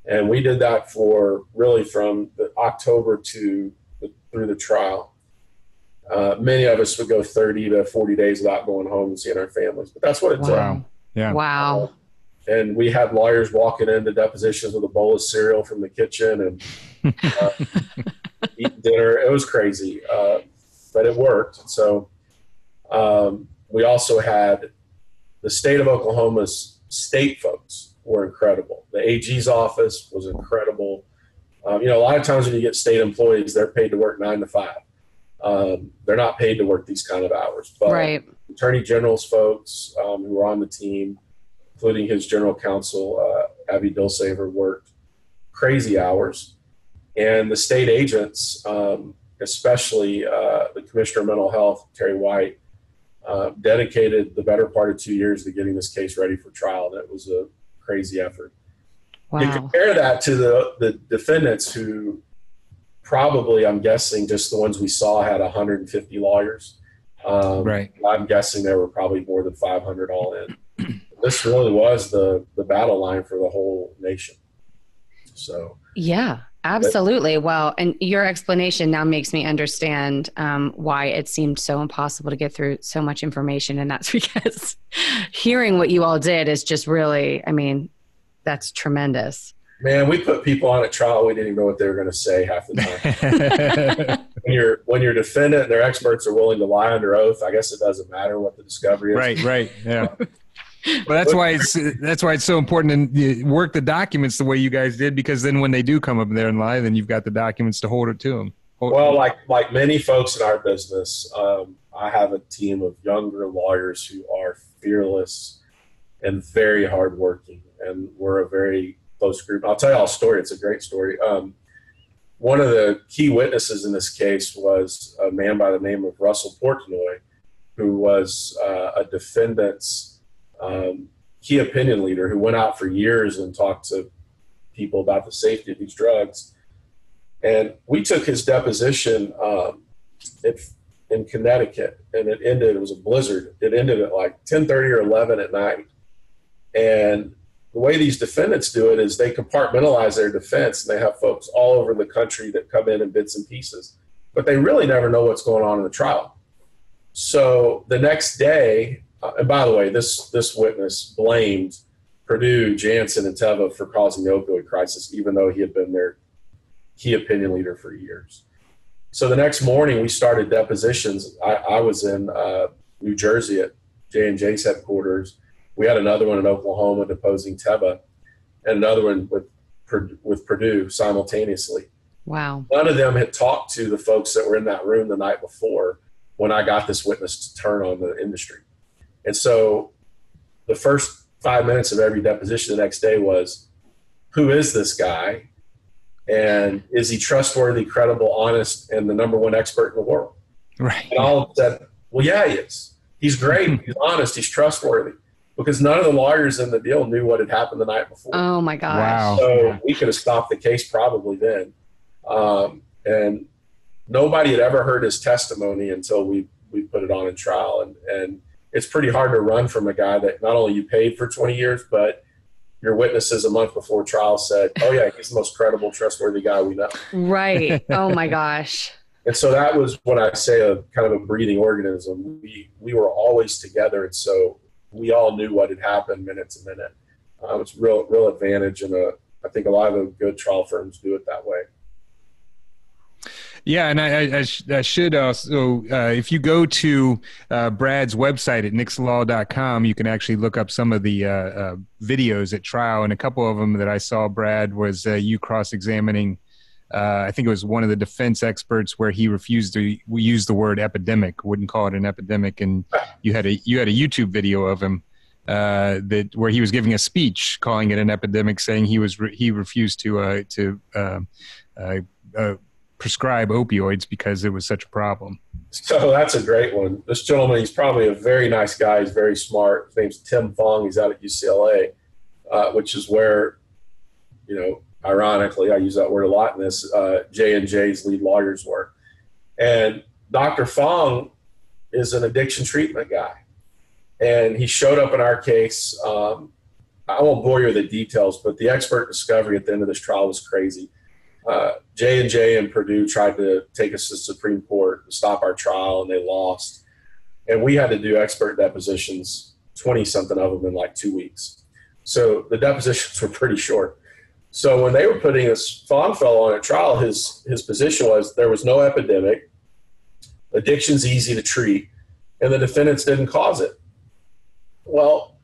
And we did that for really from the October to the, through the trial. Uh, many of us would go 30 to 40 days without going home and seeing our families, but that's what it took. Wow. Yeah. Wow. And we had lawyers walking into depositions with a bowl of cereal from the kitchen and uh, eating dinner. It was crazy, uh, but it worked. So um, we also had the state of Oklahoma's state folks were incredible. The AG's office was incredible. Um, you know, a lot of times when you get state employees, they're paid to work nine to five. Um, they're not paid to work these kind of hours. But Right. Attorney General's folks um, who were on the team, including his general counsel, uh, Abby Dillsaver, worked crazy hours. And the state agents, um, especially uh, the Commissioner of Mental Health, Terri White, uh, dedicated the better part of two years to getting this case ready for trial. And it was a crazy effort. You compare that to the, the defendants who probably, I'm guessing, just the ones we saw had 150 lawyers. Um, Right. I'm guessing there were probably more than 500 all in. this really was the, the battle line for the whole nation. So, Yeah, absolutely. Well, and your explanation now makes me understand um, why it seemed so impossible to get through so much information. And that's because hearing what you all did is just really, I mean, that's tremendous. man, we put people on a trial. We didn't even know what they were going to say half the time. when you're when your defendant and their experts are willing to lie under oath, I guess it doesn't matter what the discovery is. right, right, yeah. Well, that's why it's that's why it's so important to work the documents the way you guys did, because then when they do come up there and lie, then you've got the documents to hold it to them. Well, like like many folks in our business, um, I have a team of younger lawyers who are fearless and very hardworking, and we're a very close group. I'll tell you all a story. It's a great story. Um, one of the key witnesses in this case was a man by the name of Russell Portenoy, who was uh, a defendant's um, key opinion leader who went out for years and talked to people about the safety of these drugs. And we took his deposition um, it, in Connecticut, and it ended. It was a blizzard. It ended at like ten thirty or eleven at night. And the way these defendants do it is they compartmentalize their defense, and they have folks all over the country that come in in bits and pieces, but they really never know what's going on in the trial. So the next day, uh, and by the way, this this witness blamed Purdue, Janssen, and Teva for causing the opioid crisis, even though he had been their key opinion leader for years. So the next morning, we started depositions. I, I was in uh, New Jersey at J and J's headquarters. We had another one in Oklahoma deposing Teva, and another one with with Purdue simultaneously. Wow. None of them had talked to the folks that were in that room the night before when I got this witness to turn on the industry. And so the first five minutes of every deposition the next day was who is this guy? And is he trustworthy, credible, honest, and the number one expert in the world? Right. And all of them said, well, yeah, he is. He's great. He's honest. He's trustworthy. Because none of the lawyers in the deal knew what had happened the night before. Oh my gosh. Wow. So we could have stopped the case probably then. Um, and nobody had ever heard his testimony until we, we put it on in trial. And, and it's pretty hard to run from a guy that not only you paid for 20 years, but your witnesses a month before trial said, oh, yeah, he's the most credible, trustworthy guy we know. Right. Oh my gosh. And so that was what I say a kind of a breathing organism. We, we were always together. And so we all knew what had happened minute to minute. Um, it's real, real advantage. And uh, I think a lot of the good trial firms do it that way. Yeah, and I, I, I, sh- I should also, uh, if you go to uh, Brad's website at nixlaw.com, you can actually look up some of the uh, uh, videos at trial. And a couple of them that I saw, Brad, was uh, you cross examining, uh, I think it was one of the defense experts where he refused to use the word epidemic, wouldn't call it an epidemic. And you had a, you had a YouTube video of him. That where he was giving a speech calling it an epidemic, saying he was re- he refused to to prescribe opioids because it was such a problem. So that's a great one. This gentleman, he's probably a very nice guy. He's very smart. His name's Tim Fong. He's out at UCLA, uh, which is where, you know, ironically, I use that word a lot in this, uh, J&J's lead lawyers were. And Dr. Fong is an addiction treatment guy. And he showed up in our case. Um, I won't bore you with the details, but the expert discovery at the end of this trial was crazy. Uh, J and J and Purdue tried to take us to Supreme Court to stop our trial, and they lost. And we had to do expert depositions, twenty something of them in like two weeks. So the depositions were pretty short. So when they were putting this fellow on a trial, his his position was there was no epidemic, addiction's easy to treat, and the defendants didn't cause it. Well,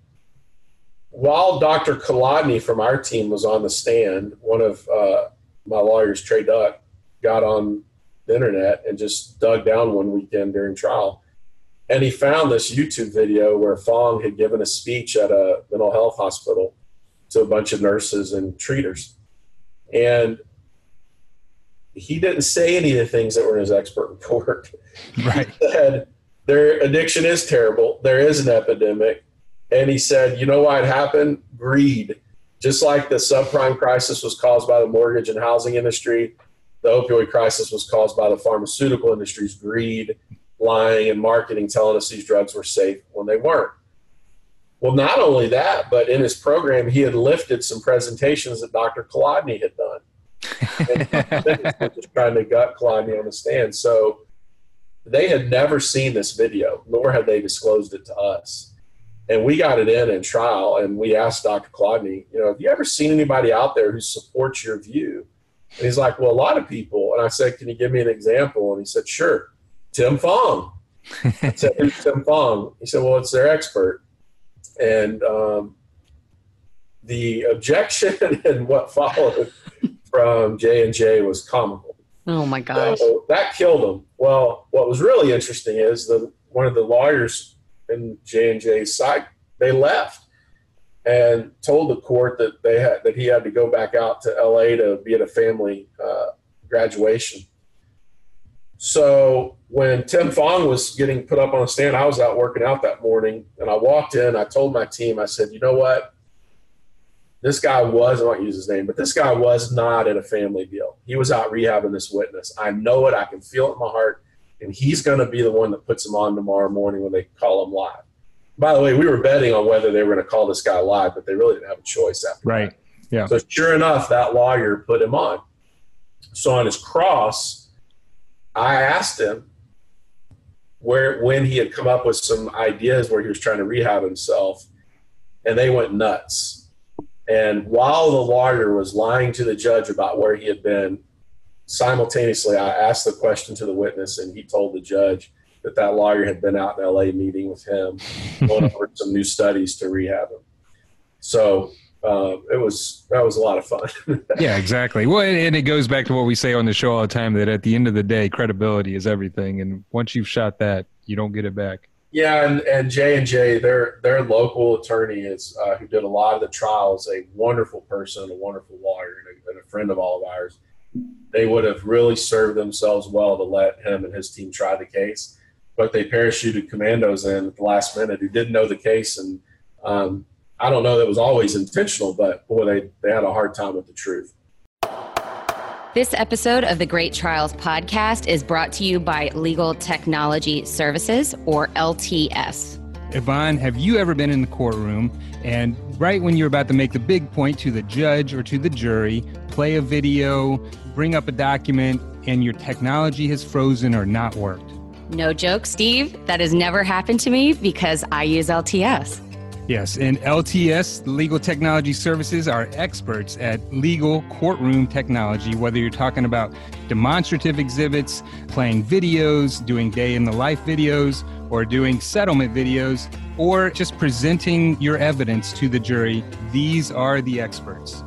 while Dr. Kolodny from our team was on the stand, one of uh, my lawyers, Trey Duck, got on the internet and just dug down one weekend during trial. And he found this YouTube video where Fong had given a speech at a mental health hospital to a bunch of nurses and treaters. And he didn't say any of the things that were in his expert report. Right. He said, their addiction is terrible. There is an epidemic. And he said, you know why it happened? Greed. Just like the subprime crisis was caused by the mortgage and housing industry, the opioid crisis was caused by the pharmaceutical industry's greed, lying, and marketing telling us these drugs were safe when they weren't. Well, not only that, but in his program, he had lifted some presentations that Dr. Kolodny had done. and just trying to gut Kolodny on the stand. So they had never seen this video, nor had they disclosed it to us. And we got it in in trial, and we asked Dr. Kolodny, you know, have you ever seen anybody out there who supports your view? And he's like, well, a lot of people. And I said, can you give me an example? And he said, sure, Tim Fong. I said, who's Tim Fong? He said, well, it's their expert. And um, the objection and what followed from J and J was comical. Oh my gosh. So that killed him. Well, what was really interesting is the one of the lawyers in J and J's side they left and told the court that they had that he had to go back out to L.A. to be at a family uh, graduation. So when Tim Fong was getting put up on a stand, I was out working out that morning, and I walked in. I told my team, I said, "You know what? This guy was, I won't use his name, but this guy was not in a family deal. He was out rehabbing this witness. I know it. I can feel it in my heart. And he's going to be the one that puts him on tomorrow morning when they call him live. By the way, we were betting on whether they were going to call this guy live, but they really didn't have a choice after Right. that. Yeah. So sure enough, that lawyer put him on. So on his cross, I asked him where when he had come up with some ideas where he was trying to rehab himself, and they went nuts. And while the lawyer was lying to the judge about where he had been, simultaneously I asked the question to the witness, and he told the judge that that lawyer had been out in LA meeting with him, going over some new studies to rehab him. So uh, it was that was a lot of fun. Yeah, exactly. Well, and it goes back to what we say on the show all the time that at the end of the day, credibility is everything. And once you've shot that, you don't get it back. Yeah, and, and J and J, their their local attorney is uh, who did a lot of the trials, a wonderful person, a wonderful lawyer, and a, and a friend of all of ours. They would have really served themselves well to let him and his team try the case, but they parachuted commandos in at the last minute who didn't know the case, and um, I don't know that was always intentional, but boy, they they had a hard time with the truth. This episode of the Great Trials podcast is brought to you by Legal Technology Services, or LTS. Yvonne, have you ever been in the courtroom and right when you're about to make the big point to the judge or to the jury, play a video, bring up a document, and your technology has frozen or not worked? No joke, Steve. That has never happened to me because I use LTS. Yes, and LTS, Legal Technology Services, are experts at legal courtroom technology, whether you're talking about demonstrative exhibits, playing videos, doing day in the life videos, or doing settlement videos, or just presenting your evidence to the jury. These are the experts.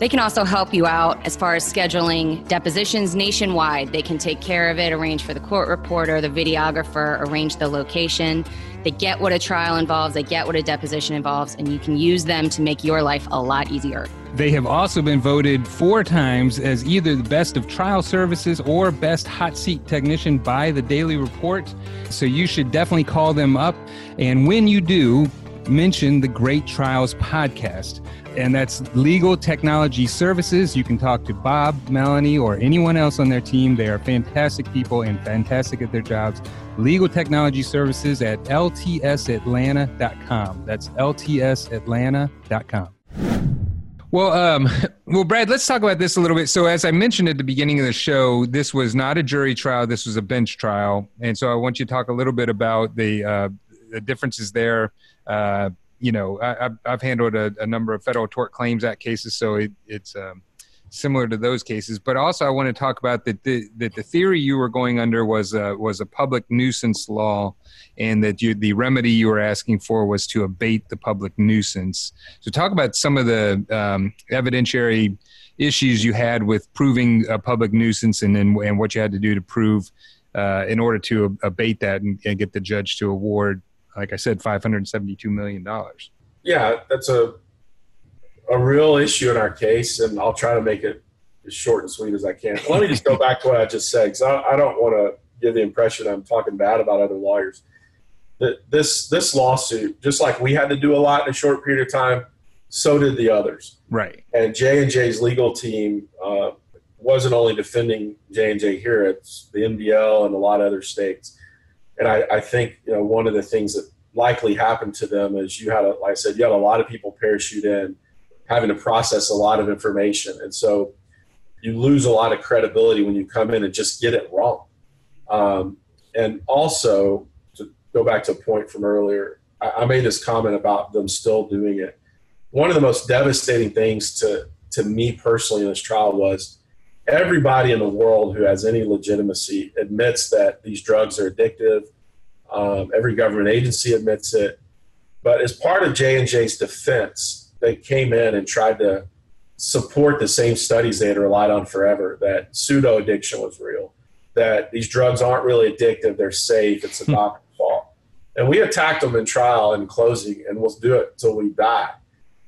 They can also help you out as far as scheduling depositions nationwide. They can take care of it, arrange for the court reporter, the videographer, arrange the location. They get what a trial involves, they get what a deposition involves, and you can use them to make your life a lot easier. They have also been voted four times as either the best of trial services or best hot seat technician by the Daily Report. So you should definitely call them up. And when you do, mention the Great Trials podcast. And that's Legal Technology Services. You can talk to Bob, Melanie, or anyone else on their team. They are fantastic people and fantastic at their jobs. Legal Technology Services at ltsatlanta.com. That's ltsatlanta.com. Well, um, well, Brad, let's talk about this a little bit. So, as I mentioned at the beginning of the show, this was not a jury trial; this was a bench trial, and so I want you to talk a little bit about the uh, the differences there. Uh, you know, I, have I've handled a, a, number of federal tort claims act cases, so it, it's um, similar to those cases. But also, I want to talk about that the, that the theory you were going under was a, was a public nuisance law, and that you, the remedy you were asking for was to abate the public nuisance. So, talk about some of the um, evidentiary issues you had with proving a public nuisance, and then and what you had to do to prove uh, in order to abate that and, and get the judge to award, like I said, five hundred seventy-two million dollars. Yeah, that's a a real issue in our case, and I'll try to make it as short and sweet as I can. Let me just go back to what I just said, because I, I, don't want to give the impression I'm talking bad about other lawyers. That This this lawsuit, just like we had to do a lot in a short period of time, so did the others. Right. And J and J's legal team uh, wasn't only defending J and J here; it's the MDL and a lot of other states. And I, I think you know one of the things that likely happened to them is you had, a, like I said, you had a lot of people parachute in having to process a lot of information. And so you lose a lot of credibility when you come in and just get it wrong. Um, and also, to go back to a point from earlier, I, I made this comment about them still doing it. One of the most devastating things to, to me personally in this trial was everybody in the world who has any legitimacy admits that these drugs are addictive. Um, every government agency admits it. But as part of J and J's defense, they came in and tried to support the same studies they had relied on forever that pseudo addiction was real, that these drugs aren't really addictive, they're safe, it's a hmm. doctor's fault. And we attacked them in trial and closing, and we'll do it until we die.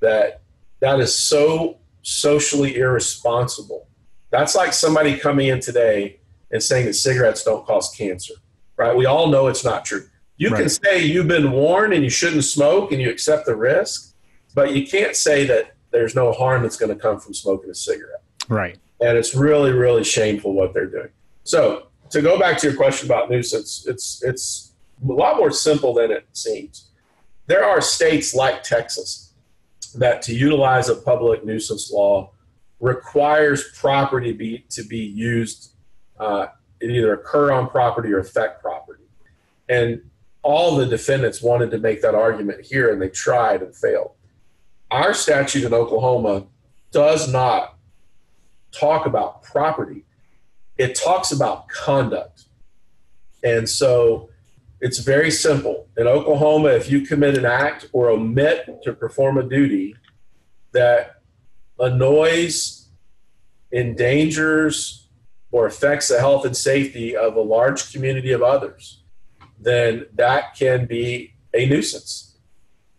That that is so socially irresponsible. That's like somebody coming in today and saying that cigarettes don't cause cancer, right? We all know it's not true. You right. can say you've been warned and you shouldn't smoke and you accept the risk, but you can't say that there's no harm that's going to come from smoking a cigarette. Right. And it's really, really shameful what they're doing. So to go back to your question about nuisance, it's it's a lot more simple than it seems. There are states like Texas that to utilize a public nuisance law requires property be, to be used, uh, it either occur on property or affect property. And all the defendants wanted to make that argument here, and they tried and failed our statute in Oklahoma does not talk about property, it talks about conduct. And so it's very simple. In Oklahoma, if you commit an act or omit to perform a duty that annoys, endangers, or affects the health and safety of a large community of others, then that can be a nuisance.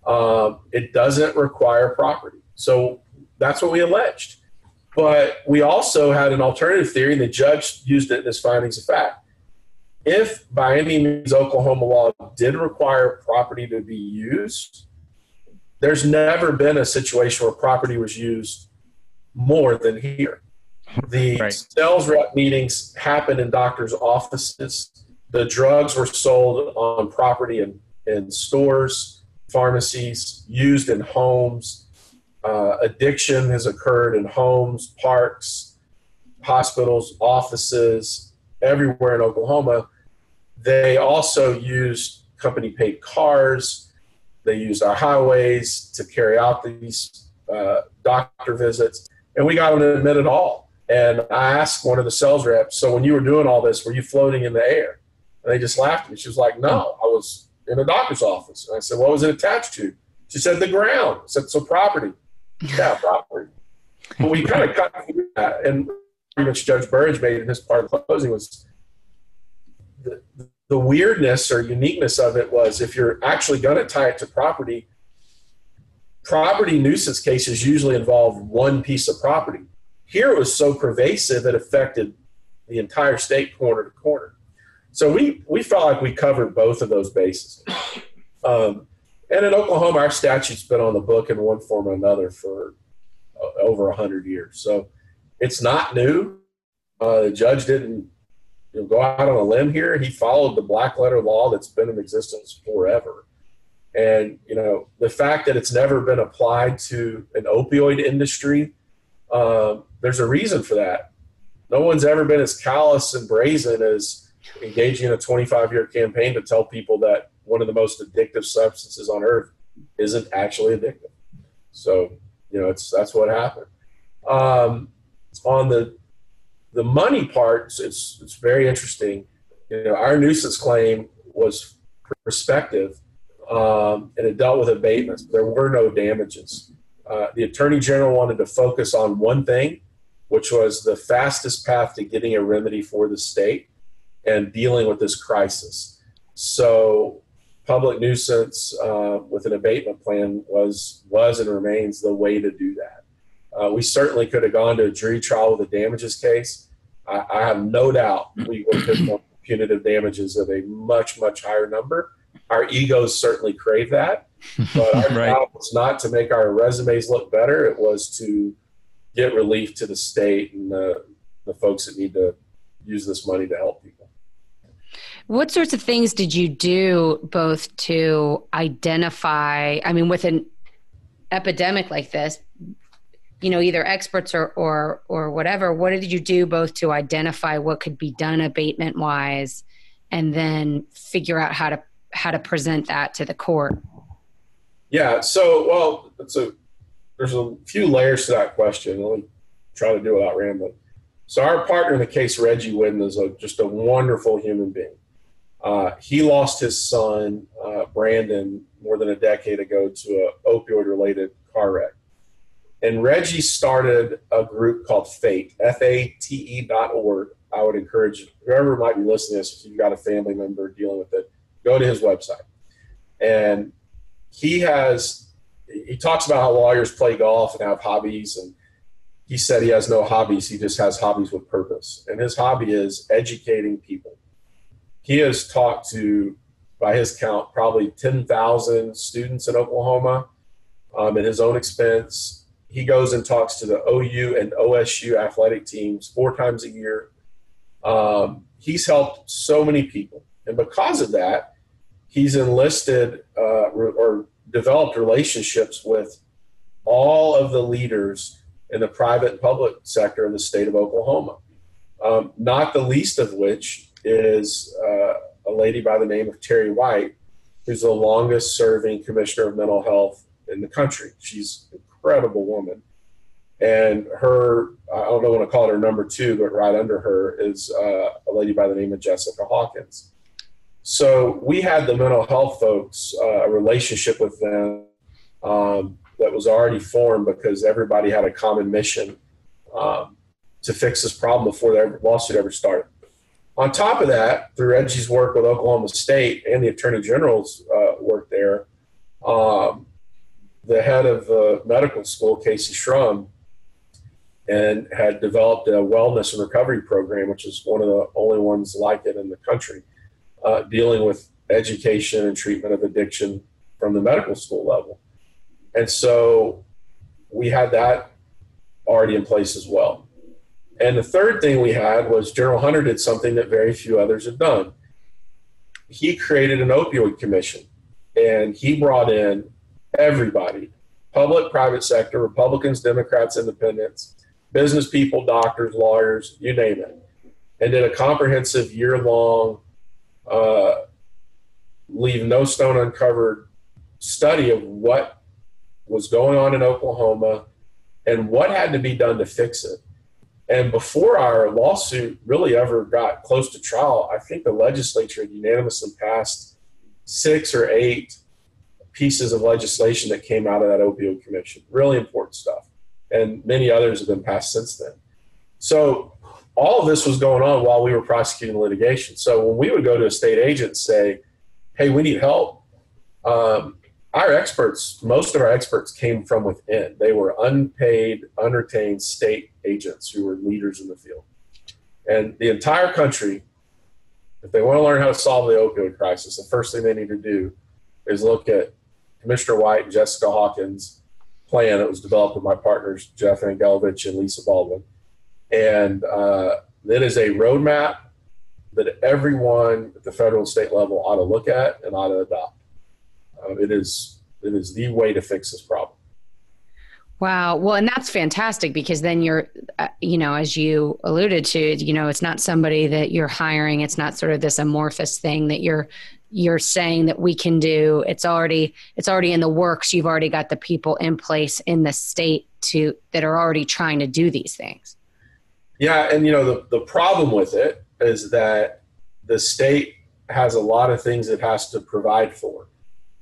Um, it doesn't require property. So that's what we alleged. But we also had an alternative theory, and the judge used it in his findings of fact. If by any means Oklahoma law did require property to be used, there's never been a situation where property was used more than here. The right. sales rep meetings happened in doctors' offices. The drugs were sold on property in, in stores pharmacies, used in homes. Uh, addiction has occurred in homes, parks, hospitals, offices, everywhere in Oklahoma. They also used company paid cars. They used our highways to carry out these uh, doctor visits. And we got them to admit it all. And I asked one of the sales reps, so when you were doing all this, were you floating in the air? And they just laughed at me. She was like, no, I was in a doctor's office. And I said, what was it attached to? She said, the ground. I said, so property. yeah, property. But we kind of cut through that. And which Judge Burrage made in his part of the closing was the, the weirdness or uniqueness of it was if you're actually going to tie it to property, property nuisance cases usually involve one piece of property. Here it was so pervasive it affected the entire state corner to corner. So we we felt like we covered both of those bases. Um, and in Oklahoma, our statute's been on the book in one form or another for uh, over a hundred years. So it's not new. Uh, the judge didn't you know, go out on a limb here. He followed the black letter law that's been in existence forever. And you know the fact that it's never been applied to an opioid industry, um, there's a reason for that. No one's ever been as callous and brazen as engaging in a 25 year campaign to tell people that one of the most addictive substances on earth isn't actually addictive. So you know it's that's what happened. Um, on the the money part, it's it's very interesting. You know, our nuisance claim was prospective, um, and it dealt with abatements. There were no damages. Uh, the attorney general wanted to focus on one thing, which was the fastest path to getting a remedy for the state and dealing with this crisis. So, public nuisance uh, with an abatement plan was was and remains the way to do that. Uh, we certainly could have gone to a jury trial with a damages case. I, I have no doubt we would have punitive damages of a much, much higher number. Our egos certainly crave that, but our Right. job was not to make our resumes look better. It was to get relief to the state and the, the folks that need to use this money to help people. What sorts of things did you do both to identify? I mean, with an epidemic like this, you know, either experts or or or whatever. What did you do both to identify what could be done abatement wise, and then figure out how to how to present that to the court? Yeah. So, well, it's a there's a few layers to that question. Let me try to do it without rambling. So, our partner in the case, Reggie Whitten, is a, just a wonderful human being. Uh, he lost his son, uh, Brandon, more than a decade ago to a opioid-related car wreck. And Reggie started a group called FATE, F-A-T-E dot org. I would encourage whoever might be listening to this, if you've got a family member dealing with it, go to his website. And he has he talks about how lawyers play golf and have hobbies and he said he has no hobbies he just has hobbies with purpose. And his hobby is educating people. He has talked to by his count probably 10,000 students in oklahoma um, at his own expense. He goes and talks to the ou and osu athletic teams four times a year. Um, he's helped so many people. And because of that he's enlisted uh, or developed relationships with all of the leaders in the private and public sector in the state of Oklahoma. Um, not the least of which is uh, a lady by the name of Terri White, who's the longest serving commissioner of mental health in the country. She's an incredible woman. And her, I don't want to call it her number two, but right under her is uh, a lady by the name of Jessica Hawkins. So we had the mental health folks, uh, a relationship with them um, that was already formed because everybody had a common mission um, to fix this problem before the lawsuit ever started. On top of that, through Reggie's work with Oklahoma State and the Attorney General's uh, work there, um, the head of the medical school, Kayse Shrum, and had developed a wellness and recovery program, which is one of the only ones like it in the country uh, dealing with education and treatment of addiction from the medical school level. And so we had that already in place as well. And the third thing we had was General Hunter did something that very few others have done. He created an opioid commission and he brought in everybody public, private sector, Republicans, Democrats, Independents, business people, doctors, lawyers, you name it, and did a comprehensive year long uh, leave no stone uncovered study of what was going on in Oklahoma and what had to be done to fix it. And before our lawsuit really ever got close to trial, I think the legislature unanimously passed six or eight pieces of legislation that came out of that opioid commission. Really important stuff. And many others have been passed since then. So all of this was going on while we were prosecuting litigation. So when we would go to a state agent and say, "Hey, we need help," um, our experts, most of our experts, came from within. They were unpaid, unretained state agents who were leaders in the field, and the entire country. If they want to learn how to solve the opioid crisis, the first thing they need to do is look at Commissioner White and Jessica Hawkins' plan that was developed with my partners Jeff Angelovich and Lisa Baldwin and uh, it is a roadmap that everyone at the federal and state level ought to look at and ought to adopt. Uh, it is it is the way to fix this problem. Wow. Well, and that's fantastic because then you're, uh, you know, as you alluded to, you know, it's not somebody that you're hiring. It's not sort of this amorphous thing that you're you're saying that we can do. It's already it's already in the works. You've already got the people in place in the state to that are already trying to do these things. Yeah, and you know the the problem with it is that the state has a lot of things it has to provide for.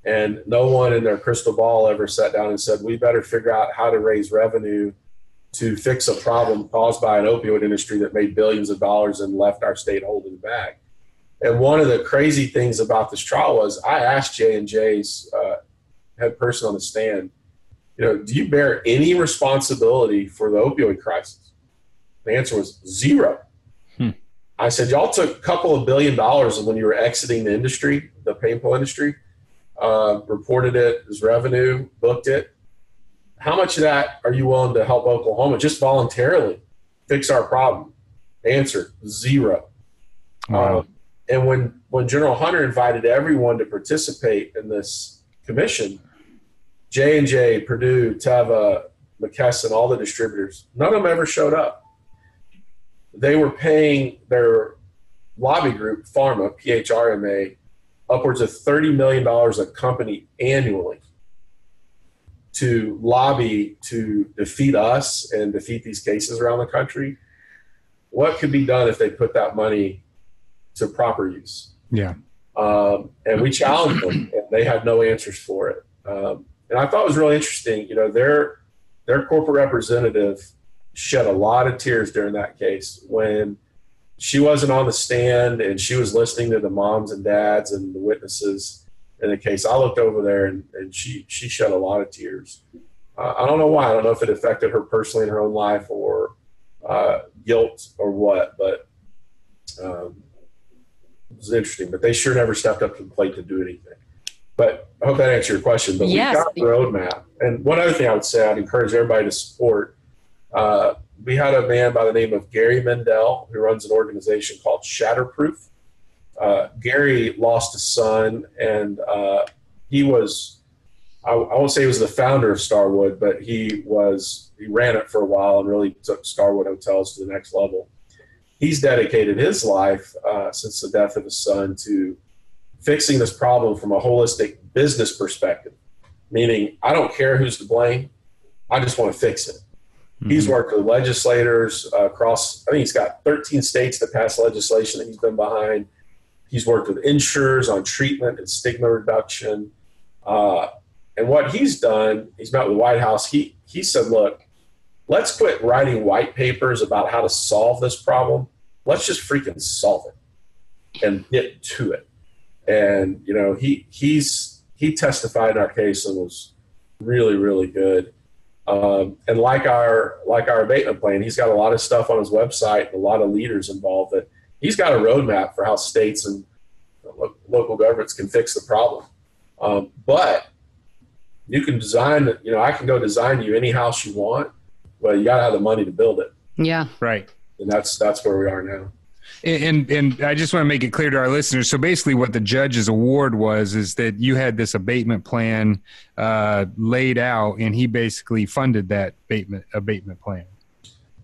And no one in their crystal ball ever sat down and said, we better figure out how to raise revenue to fix a problem caused by an opioid industry that made billions of dollars and left our state holding back. And one of the crazy things about this trial was I asked J and J's uh, head person on the stand, you know, do you bear any responsibility for the opioid crisis? The answer was zero. Hmm. I said, y'all took a couple of billion dollars when you were exiting the industry, the pain pill industry, uh, reported it as revenue, booked it. How much of that are you willing to help Oklahoma just voluntarily fix our problem? Answer zero. Wow. Uh, and when, when General Hunter invited everyone to participate in this commission, J and J, Purdue, Teva, McKesson, all the distributors, none of them ever showed up. They were paying their lobby group, Pharma, PHRMA, upwards of $30 million a company annually to lobby to defeat us and defeat these cases around the country. What could be done if they put that money to proper use? Yeah. Um, and we challenged them, and they had no answers for it. Um, and I thought it was really interesting. You know, their their corporate representative shed a lot of tears during that case when she wasn't on the stand and she was listening to the moms and dads and the witnesses in the case. I looked over there and, and she she shed a lot of tears. Uh, I don't know why. I don't know if it affected her personally in her own life or uh, guilt or what, but um, it was interesting. But they sure never stepped up to the plate to do anything. But I hope that answered your question. But yes. we got the roadmap. And one other thing I would say, I'd encourage everybody to support. Uh, we had a man by the name of Gary Mendell who runs an organization called Shatterproof. Uh, Gary lost a son, and uh, he was, I, I, won't say he was the founder of Starwood, but he was, he ran it for a while and really took Starwood Hotels to the next level. He's dedicated his life uh, since the death of his son to fixing this problem from a holistic business perspective, meaning I don't care who's to blame, I just want to fix it. Mm-hmm. He's worked with legislators uh, across, I think he's got 13 states that passed legislation that he's been behind. He's worked with insurers on treatment and stigma reduction. Uh, and what he's done, he's met with the White House. He, he said, look, let's quit writing white papers about how to solve this problem. Let's just freaking solve it and get to it. And, you know, he, he's, he testified in our case and was really, really good. Um, and like our like our abatement plan, he's got a lot of stuff on his website a lot of leaders involved. That he's got a roadmap for how states and local governments can fix the problem. Um, but you can design, you know, I can go design you any house you want, but you got to have the money to build it. Yeah, right. And that's that's where we are now. And and I just want to make it clear to our listeners. So basically, what the judge's award was is that you had this abatement plan uh, laid out, and he basically funded that abatement abatement plan.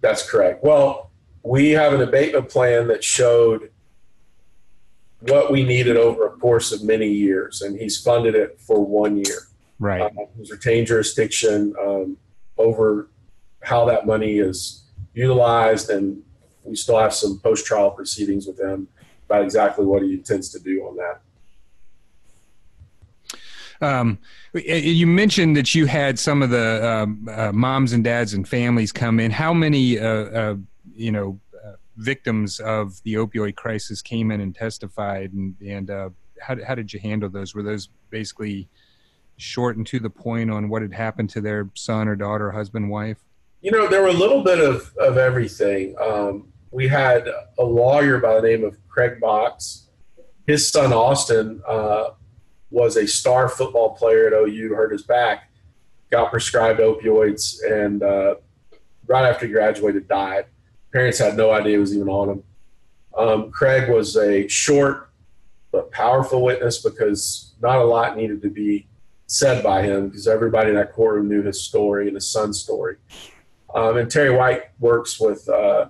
That's correct. Well, we have an abatement plan that showed what we needed over a course of many years, and he's funded it for one year. Right. Um, he's retained jurisdiction um, over how that money is utilized and we still have some post trial proceedings with him about exactly what he intends to do on that. Um, you mentioned that you had some of the um, uh, moms and dads and families come in. How many, uh, uh, you know, uh, victims of the opioid crisis came in and testified, and, and uh, how, how did you handle those? Were those basically short and to the point on what had happened to their son or daughter, husband, wife? You know, there were a little bit of, of everything. Um, we had a lawyer by the name of Craig Box. His son Austin uh, was a star football player at OU, hurt his back, got prescribed opioids, and uh, right after he graduated, died. Parents had no idea it was even on him. Um, Craig was a short but powerful witness because not a lot needed to be said by him because everybody in that courtroom knew his story and his son's story. Um, and Terri White works with uh,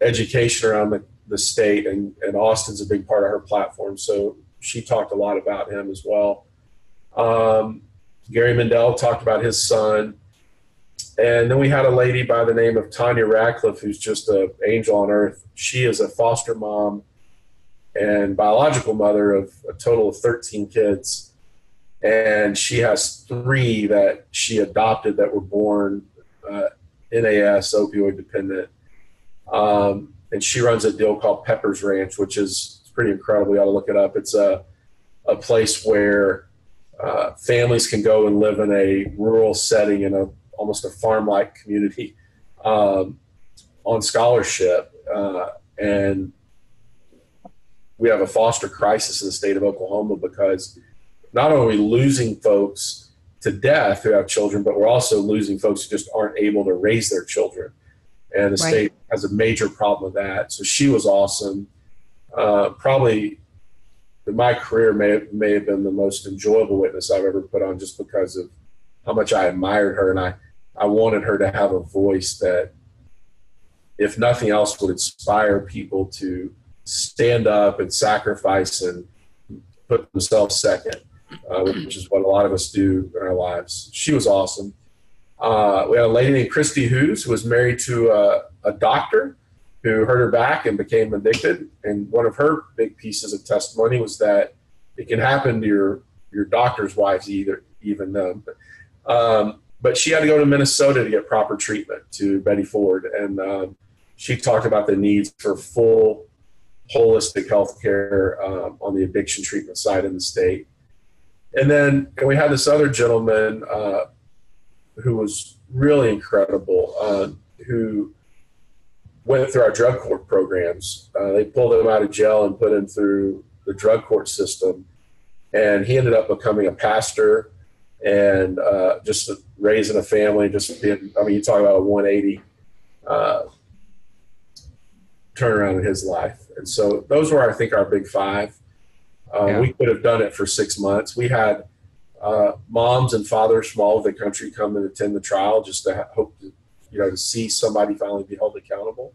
education around the, the state, and, and Austin's a big part of her platform. So she talked a lot about him as well. Um, Gary Mendell talked about his son. And then we had a lady by the name of Tanya Radcliffe, who's just an angel on earth. She is a foster mom and biological mother of a total of 13 kids. And she has three that she adopted that were born uh, NAS, opioid dependent. Um, and she runs a deal called Pepper's Ranch, which is pretty incredible. You ought to look it up. It's a, a place where uh, families can go and live in a rural setting in a almost a farm-like community um, on scholarship. Uh, and we have a foster crisis in the state of Oklahoma because not only are we losing folks to death who have children, but we're also losing folks who just aren't able to raise their children. And the right. state has a major problem with that. So she was awesome. Uh, probably my career may have, may have been the most enjoyable witness I've ever put on just because of how much I admired her and I, I wanted her to have a voice that, if nothing else, would inspire people to stand up and sacrifice and put themselves second uh, which is what a lot of us do in our lives. She was awesome. Uh, we had a lady named Christy Hughes who was married to a, a, doctor who hurt her back and became addicted. And one of her big pieces of testimony was that it can happen to your your doctor's wives either, even them. Um, but she had to go to Minnesota to get proper treatment to Betty Ford, and um, she talked about the needs for full holistic health care um, on the addiction treatment side in the state. And then and we had this other gentleman uh, who was really incredible, uh, who went through our drug court programs. Uh, they pulled him out of jail and put him through the drug court system. And he ended up becoming a pastor and uh, just raising a family, just being, I mean, you talk about a 180 uh, turnaround in his life. And so those were, I think, our big five. Uh, yeah. We could have done it for six months. We had uh, moms and fathers from all over the country come and attend the trial just to ha- hope to, you know, to see somebody finally be held accountable.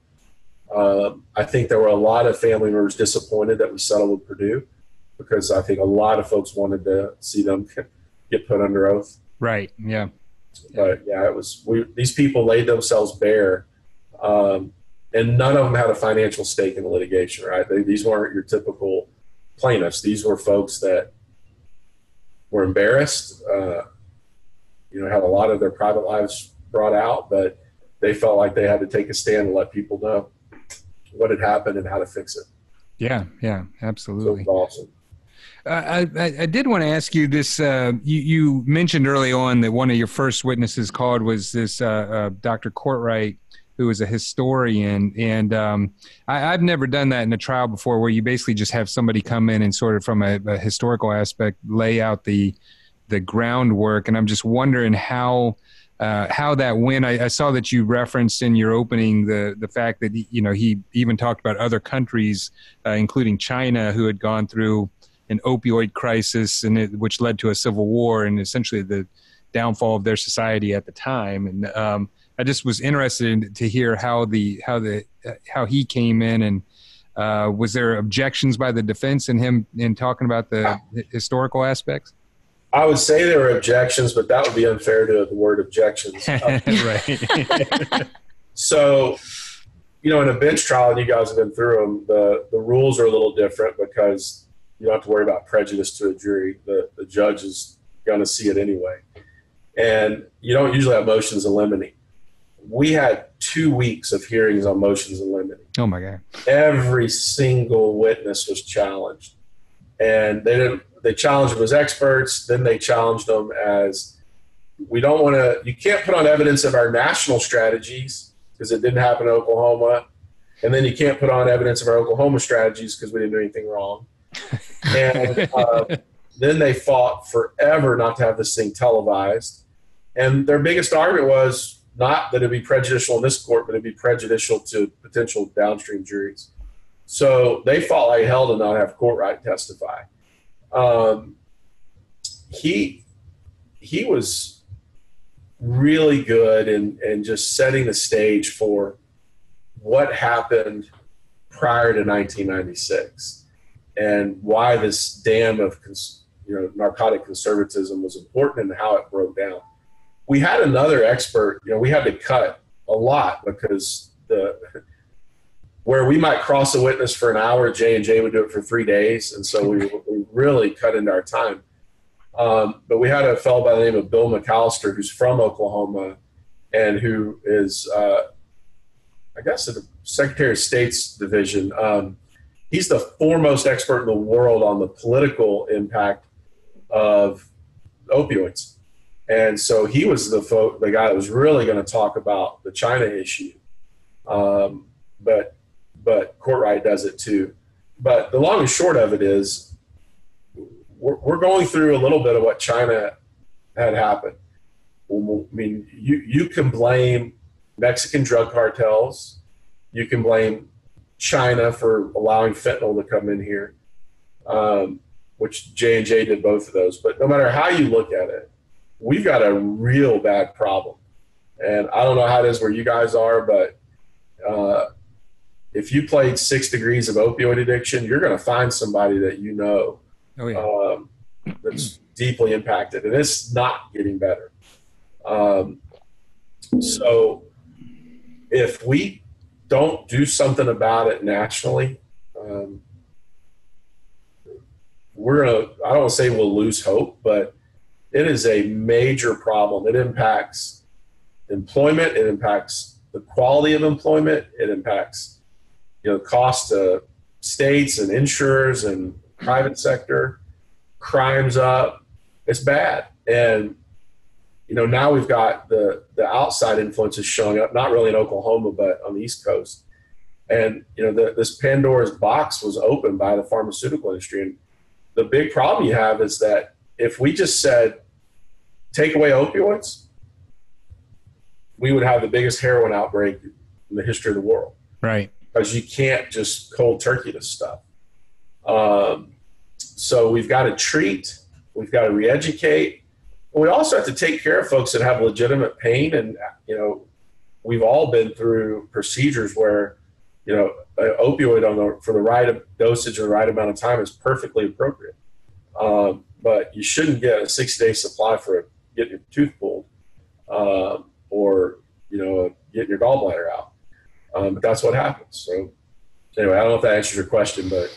Um, I think there were a lot of family members disappointed that we settled with Purdue because I think a lot of folks wanted to see them get put under oath. Right. Yeah. But yeah, it was we. These people laid themselves bare, um, and none of them had a financial stake in the litigation. Right. They, these weren't your typical plaintiffs. These were folks that were embarrassed, uh, you know, had a lot of their private lives brought out, but they felt like they had to take a stand and let people know what had happened and how to fix it. Yeah, yeah, absolutely. So awesome. Uh, I, I, did want to ask you this. Uh, you, you, mentioned early on that one of your first witnesses called was this uh, uh Dr. Courtwright, who is a historian. And um, I, have never done that in a trial before, where you basically just have somebody come in and sort of from a, a historical aspect lay out the the groundwork. And I'm just wondering how. Uh, how that went. I, I, saw that you referenced in your opening the the fact that you know he even talked about other countries, uh, including China, who had gone through an opioid crisis, and it, which led to a civil war and essentially the downfall of their society at the time. And um, I just was interested in, to hear how the how the how he came in and uh, was there objections by the defense in him in talking about the historical aspects? I would say there were objections, but that would be unfair to the word objections. right. so, you know, in a bench trial, and you guys have been through them, the, the rules are a little different because you don't have to worry about prejudice to a jury. The, the judge is going to see it anyway. And you don't usually have motions in limine we had two weeks of hearings on motions in limine. Oh my god! Every single witness was challenged, and they didn't. They challenged them as experts. Then they challenged them as we don't want to. You can't put on evidence of our national strategies because it didn't happen in Oklahoma, and then you can't put on evidence of our Oklahoma strategies because we didn't do anything wrong. and uh, then they fought forever not to have this thing televised. And their biggest argument was not that it'd be prejudicial in this court, but it'd be prejudicial to potential downstream juries. So they fought like hell to not have Courtwright testify. Um, he he was really good in, in just setting the stage for what happened prior to 1996 and why this dam of you know narcotic conservatism was important and how it broke down. We had another expert, you know, we had to cut a lot because the where we might cross a witness for an hour, J and J would do it for three days, and so we, we really cut into our time. Um, but we had a fellow by the name of Bill McAllister who's from Oklahoma and who is, uh, I guess, the Secretary of State's division. Um, he's the foremost expert in the world on the political impact of opioids. And so he was the fo- the guy that was really going to talk about the China issue. Um, but but Courtwright does it too. But the long and short of it is, we're, we're going through a little bit of what China had happened. I mean, you you can blame Mexican drug cartels, you can blame China for allowing fentanyl to come in here, um, which J and J did both of those. But no matter how you look at it, we've got a real bad problem. And I don't know how it is where you guys are, but uh, if you played Six Degrees of Opioid Addiction, you're going to find somebody that you know oh, yeah. um, that's deeply impacted, and it's not getting better. Um, so if we don't do something about it nationally, um, we're gonna. I don't want to say we'll lose hope, but it is a major problem. It impacts employment. It impacts the quality of employment. It impacts you know cost to states and insurers and private sector. Crimes up. It's bad, and you know now we've got the the outside influences showing up. Not really in Oklahoma, but on the East Coast. And you know the, this Pandora's box was opened by the pharmaceutical industry, and the big problem you have is that if we just said take away opioids, we would have the biggest heroin outbreak in the history of the world. Right. Because you can't just cold turkey this stuff. Um, so we've got to treat, we've got to re-educate. We also have to take care of folks that have legitimate pain, and you know, we've all been through procedures where, you know, an opioid on the for the right dosage or the right amount of time is perfectly appropriate. Um, but you shouldn't get a 60 day supply for getting your tooth pulled um, or you know getting your gallbladder out. Um, but that's what happens. So anyway, I don't know if that answers your question, but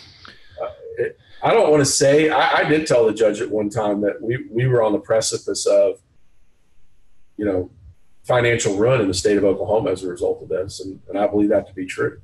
uh, it, I don't want to say. I, I, did tell the judge at one time that we we were on the precipice of you know financial ruin in the state of Oklahoma as a result of this, and, and I believe that to be true.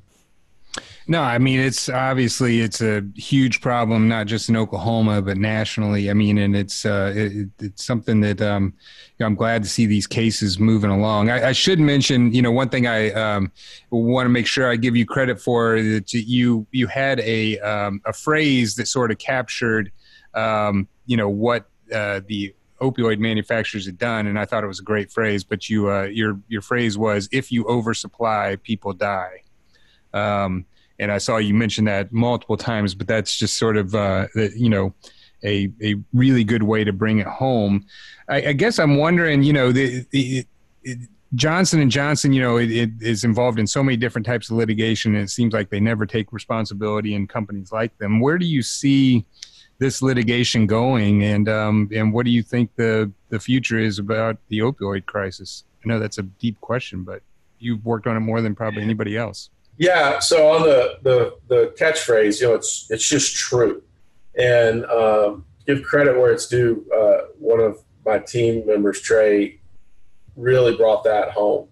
No, I mean it's obviously it's a huge problem, not just in Oklahoma but nationally. I mean, and it's uh, it, it's something that um, you know, I'm glad to see these cases moving along. I, I should mention, you know, one thing I um, want to make sure I give you credit for that you you had a um, a phrase that sort of captured, um, you know, what uh, the opioid manufacturers had done, and I thought it was a great phrase. But you uh, your your phrase was, "If you oversupply, people die." Um, and I saw you mention that multiple times, but that's just sort of uh, you know a a really good way to bring it home. I, I guess I'm wondering, you know, the, the it, Johnson and Johnson, you know, it, it is involved in so many different types of litigation, and it seems like they never take responsibility in companies like them. Where do you see this litigation going, and um, and what do you think the the future is about the opioid crisis? I know that's a deep question, but you've worked on it more than probably anybody else. Yeah. So on the the the catchphrase, you know, it's it's just true, and um, give credit where it's due. Uh, one of my team members, Trey, really brought that home,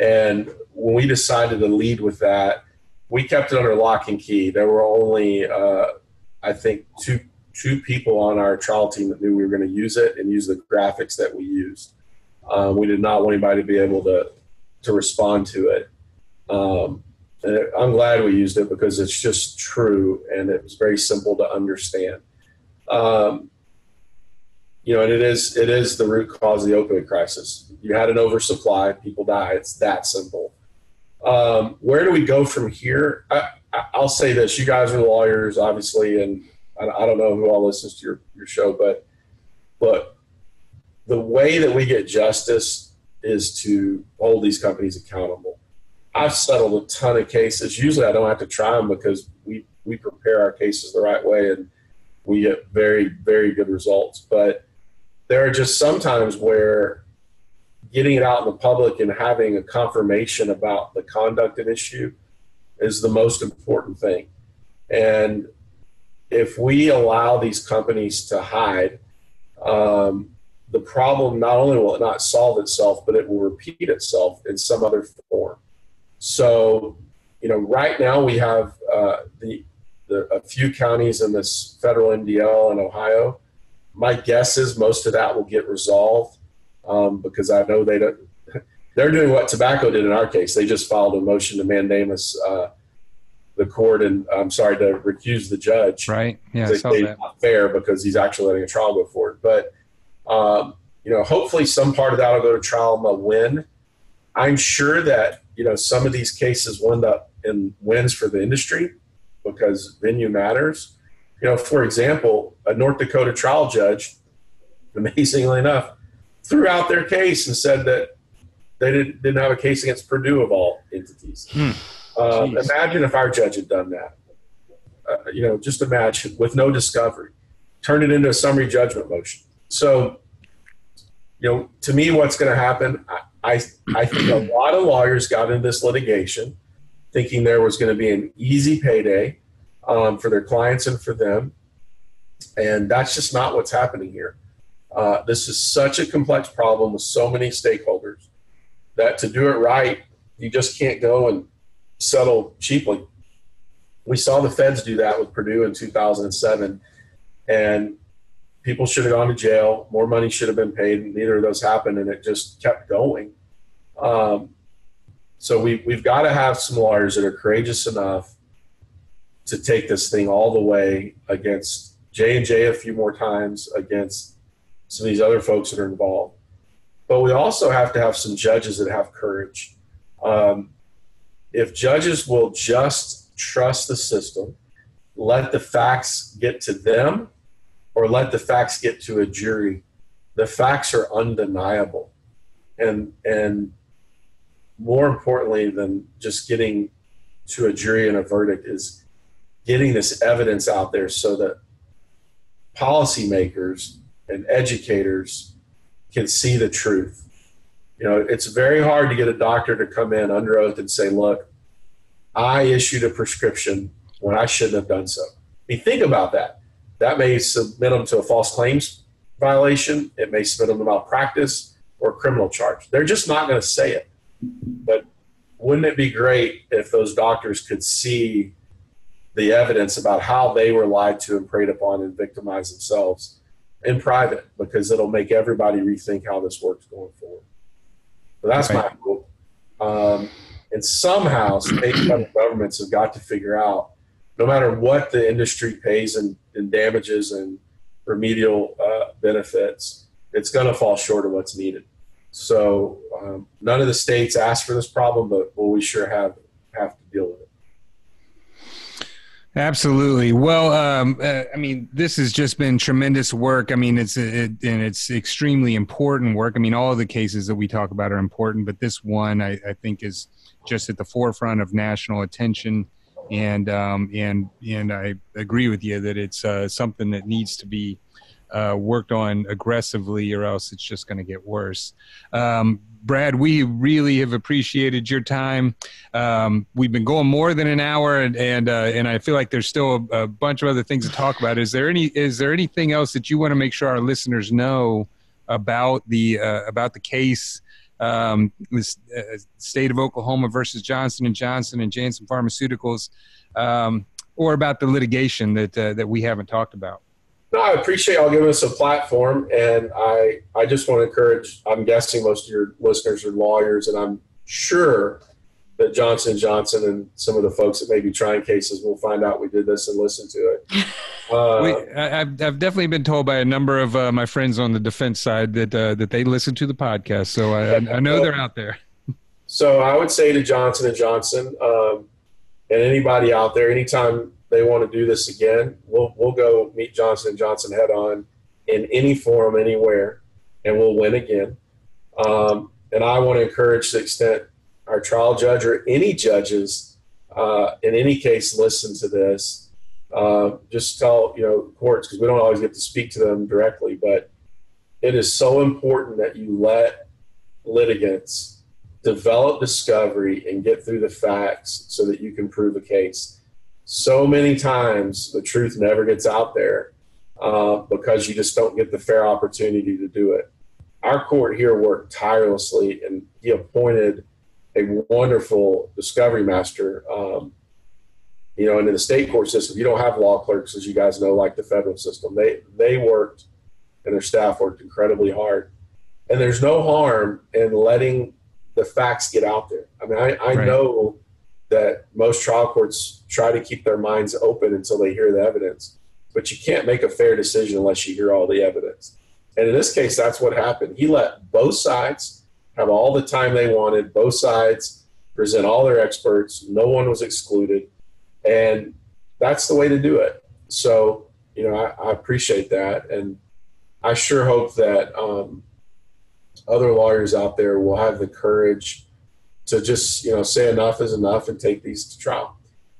and when we decided to lead with that, we kept it under lock and key. There were only, uh, I think, two two people on our trial team that knew we were going to use it and use the graphics that we used. Um, we did not want anybody to be able to to respond to it. Um, and I'm glad we used it because it's just true and it was very simple to understand. Um, you know, and it is it is the root cause of the opioid crisis. You had an oversupply, people die. It's that simple. Um, where do we go from here? I, will say this: you guys are lawyers, obviously, and I, I, don't know who all listens to your, your show, but but the way that we get justice is to hold these companies accountable. I've settled a ton of cases. Usually, I don't have to try them because we we prepare our cases the right way and we get very very good results. But there are just sometimes where getting it out in the public and having a confirmation about the conduct at issue is the most important thing. And if we allow these companies to hide, um, the problem not only will it not solve itself, but it will repeat itself in some other form. So, you know, right now we have uh, the, the a few counties in this federal MDL in Ohio. My guess is most of that will get resolved um, because I know they don't. They're doing what tobacco did in our case. They just filed a motion to mandamus uh, the court and I'm sorry to recuse the judge. Right. Yeah. They, they not fair because he's actually letting a trial go forward. But um, you know, hopefully some part of that will go to trial and they'll win. I'm sure that you know some of these cases wind up in wins for the industry because venue matters. You know, for example, a North Dakota trial judge, amazingly enough, threw out their case and said that they didn't, didn't have a case against Purdue of all entities. Hmm. Uh, imagine if our judge had done that. Uh, you know, just imagine with no discovery, turn it into a summary judgment motion. So, you know, to me, what's going to happen? I, I, I think a lot of lawyers got into this litigation thinking there was going to be an easy payday um, for their clients and for them. And that's just not what's happening here. Uh, this is such a complex problem with so many stakeholders that to do it right, you just can't go and settle cheaply. We saw the feds do that with Purdue in 2007, and people should have gone to jail. More money should have been paid. Neither of those happened, and it just kept going. Um, so we, we've got to have some lawyers that are courageous enough to take this thing all the way against J and J a few more times against some of these other folks that are involved. But we also have to have some judges that have courage. Um, if judges will just trust the system, let the facts get to them, or let the facts get to a jury, the facts are undeniable. And, and more importantly than just getting to a jury and a verdict is getting this evidence out there so that policymakers and educators can see the truth you know, it's very hard to get a doctor to come in under oath and say, look, I issued a prescription when I shouldn't have done so. I mean, think about that. That may submit them to a false claims violation. It may submit them to malpractice or a criminal charge. They're just not going to say it. But wouldn't it be great if those doctors could see the evidence about how they were lied to and preyed upon and victimized themselves in private? Because it'll make everybody rethink how this works going forward. So that's right. my hope. Um, and somehow state and governments have got to figure out, no matter what the industry pays in, in damages and remedial uh, benefits, it's going to fall short of what's needed. So um, none of the states asked for this problem, but well, we sure have have to deal with it. Absolutely. Well, um, uh, I mean, this has just been tremendous work. I mean, it's it, and it's extremely important work. I mean, all of the cases that we talk about are important, but this one I, I think is just at the forefront of national attention. And um, and and I agree with you that it's uh, something that needs to be uh, worked on aggressively, or else it's just going to get worse. Um, Brad, we really have appreciated your time. Um, we've been going more than an hour, and and, uh, and I feel like there's still a, a, bunch of other things to talk about. Is there any is there anything else that you want to make sure our listeners know about the uh, about the case? Um, this uh, state of Oklahoma versus Johnson and Johnson and Janssen Pharmaceuticals, um, or about the litigation that uh, that we haven't talked about. No, I appreciate y'all giving us a platform, and I I just want to encourage. I'm guessing most of your listeners are lawyers, and I'm sure that Johnson Johnson and some of the folks that may be trying cases will find out we did this and listen to it. Uh, we, I, have I've definitely been told by a number of uh, my friends on the defense side that uh, that they listen to the podcast, so I, I know they're out there. So I would say to Johnson and Johnson um, and anybody out there, anytime they want to do this again, we'll we'll go meet Johnson and Johnson head on in any forum, anywhere. and we'll win again. Um, and I want to encourage the extent our trial judge or any judges uh, in any case listen to this. Uh, just tell you know courts because we don't always get to speak to them directly, but it is so important that you let litigants develop discovery and get through the facts so that you can prove a case. So many times the truth never gets out there uh, because you just don't get the fair opportunity to do it. Our court here worked tirelessly and he appointed a wonderful discovery master. Um, you know, and in the state court system, you don't have law clerks, as you guys know, like the federal system. They they worked and their staff worked incredibly hard. And there's no harm in letting the facts get out there. I mean, I, I right. know that most trial courts try to keep their minds open until they hear the evidence, but you can't make a fair decision unless you hear all the evidence. And in this case, that's what happened. He let both sides have all the time they wanted, both sides present all their experts, no one was excluded. And that's the way to do it. So, you know, I, I appreciate that. And I sure hope that um, other lawyers out there will have the courage to just you know say enough is enough and take these to trial.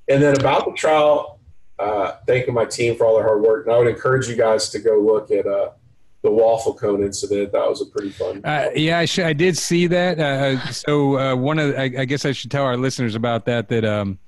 And then about the trial, uh, thanking my team for all their hard work. And I would encourage you guys to go look at uh, the waffle cone incident. That was a pretty fun. Uh, yeah, I, sh- I did see that. Uh, so uh, one of, the, I, I, guess I should tell our listeners about that. That um,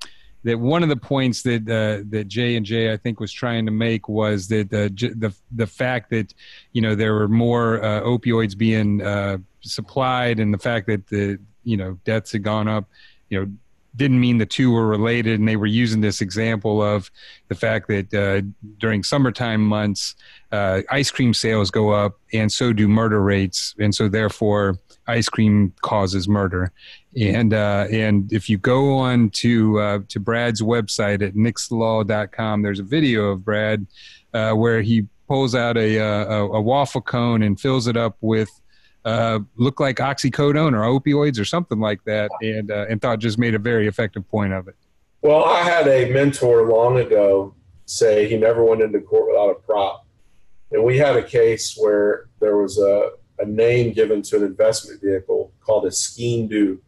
that one of the points that uh, that J and I think was trying to make was that uh, j- the the fact that you know there were more uh, opioids being uh, supplied and the fact that the you know deaths had gone up, you know didn't mean the two were related and they were using this example of the fact that uh, during summertime months uh, ice cream sales go up and so do murder rates and so therefore ice cream causes murder. And uh, and if you go on to uh, to Brad's website at nixlaw.com, there's a video of Brad uh, where he pulls out a, uh, a, a waffle cone and fills it up with uh, look like oxycodone or opioids or something like that, and uh, and thought just made a very effective point of it. Well, I had a mentor long ago say he never went into court without a prop, and we had a case where there was a, a name given to an investment vehicle called a Skene Dhu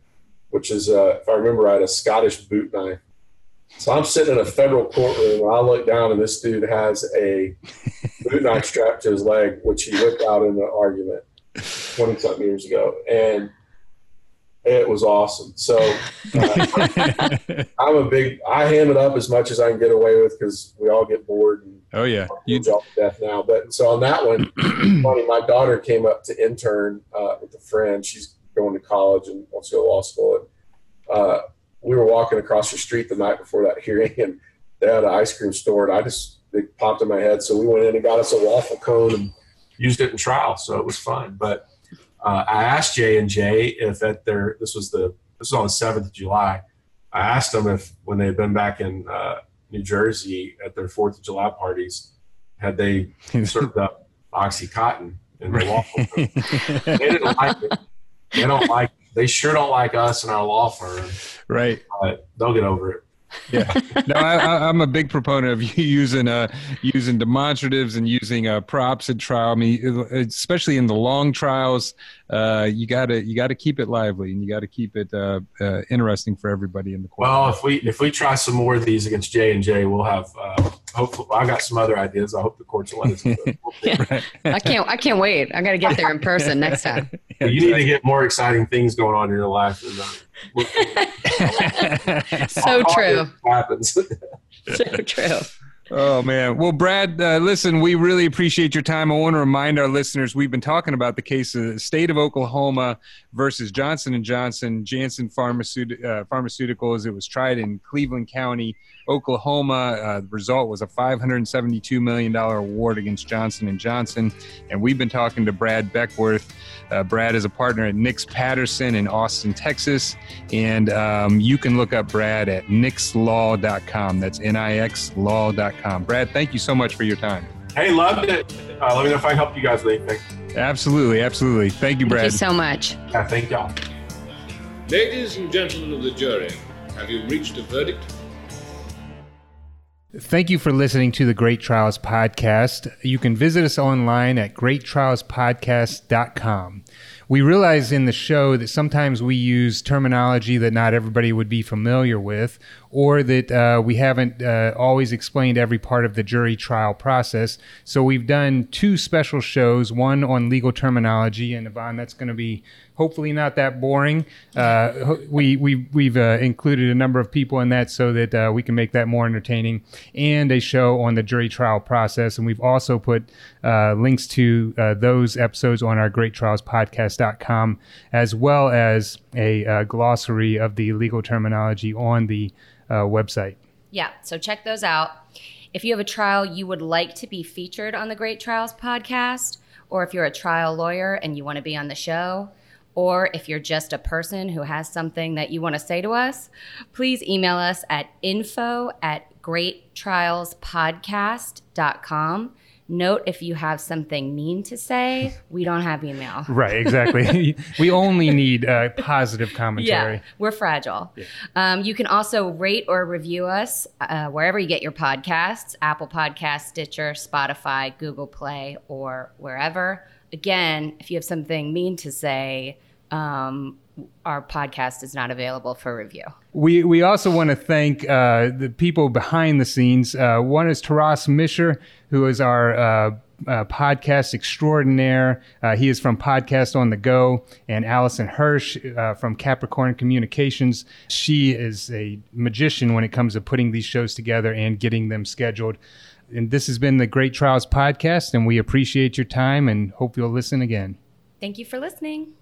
which is, uh, if I remember right, a Scottish boot knife. So I'm sitting in a federal courtroom and I look down and this dude has a boot knife strapped to his leg, which he whipped out in the argument 20 something years ago. And it was awesome. So uh, I'm a big, I ham it up as much as I can get away with because we all get bored. And oh, yeah. You to death now. But so on that one, funny, my daughter came up to intern uh, with a friend. She's going to college and wants to go to law school. And uh, we were walking across the street the night before that hearing, and they had an ice cream store, and I just it popped in my head. So we went in and got us a waffle cone and used it in trial. So it was fun. But uh, I asked J and J if at their this was the this was on the seventh of July. I asked them if when they had been back in uh, New Jersey at their Fourth of July parties, had they served up OxyContin in their waffle. they didn't like it they don't like they sure don't like us and our law firm. Right. But they'll get over it. Yeah, no, I, am a big proponent of you using uh, using demonstratives and using uh, props at trial. I mean, especially in the long trials, uh, you gotta you gotta keep it lively and you gotta keep it uh, uh, interesting for everybody in the court. Well, if we if we try some more of these against J and J, we'll have uh, hopefully I got some other ideas. I hope the courts will let us. right. I can't. I can't wait. I got to get there in person next time. Yeah, you need to get more exciting things going on in your life. so true. Happens. so true. Oh man. Well, Brad, uh, listen, we really appreciate your time. I want to remind our listeners we've been talking about the case of the state of Oklahoma versus Johnson and Johnson, Janssen uh, Pharmaceuticals. It was tried in Cleveland County, Oklahoma. Uh, the result was a 572 million dollar award against Johnson and Johnson. And we've been talking to Brad Beckworth. Uh, Brad is a partner at Nix Patterson in Austin, Texas. And um, you can look up Brad at nixlaw.com. That's N-I-X law.com. Brad, thank you so much for your time. Hey, loved it. Uh, let me know if I can help you guys with anything. Absolutely, absolutely. Thank you, Brad. Thank you so much. Yeah, thank y'all. Ladies and gentlemen of the jury, have you reached a verdict? Thank you for listening to the Great Trials Podcast. You can visit us online at greattrialspodcast.com. We realize in the show that sometimes we use terminology that not everybody would be familiar with, or that uh, we haven't uh, always explained every part of the jury trial process. So we've done two special shows one on legal terminology, and Yvonne, that's going to be hopefully not that boring. Uh, we, we, we've uh, included a number of people in that so that uh, we can make that more entertaining, and a show on the jury trial process. And we've also put uh, links to uh, those episodes on our greattrialspodcast.com, as well as a uh, glossary of the legal terminology on the website. Yeah, so check those out. If you have a trial you would like to be featured on the Great Trials podcast, or if you're a trial lawyer and you want to be on the show, or if you're just a person who has something that you want to say to us, please email us at info at greattrialspodcast.com. Note if you have something mean to say, we don't have email. Right, exactly. we only need uh, positive commentary. Yeah, we're fragile. Yeah. Um, you can also rate or review us uh, wherever you get your podcasts Apple Podcasts, Stitcher, Spotify, Google Play, or wherever again, if you have something mean to say, um, our podcast is not available for review. We we also want to thank uh, the people behind the scenes. Uh, one is Taras Misher, who is our uh, uh podcast extraordinaire. Uh, he is from Podcast on the Go, and Allison Hirsch uh, from Capricorn Communications. She is a magician when it comes to putting these shows together and getting them scheduled and this has been the Great Trials Podcast, and we appreciate your time and hope you'll listen again. Thank you for listening.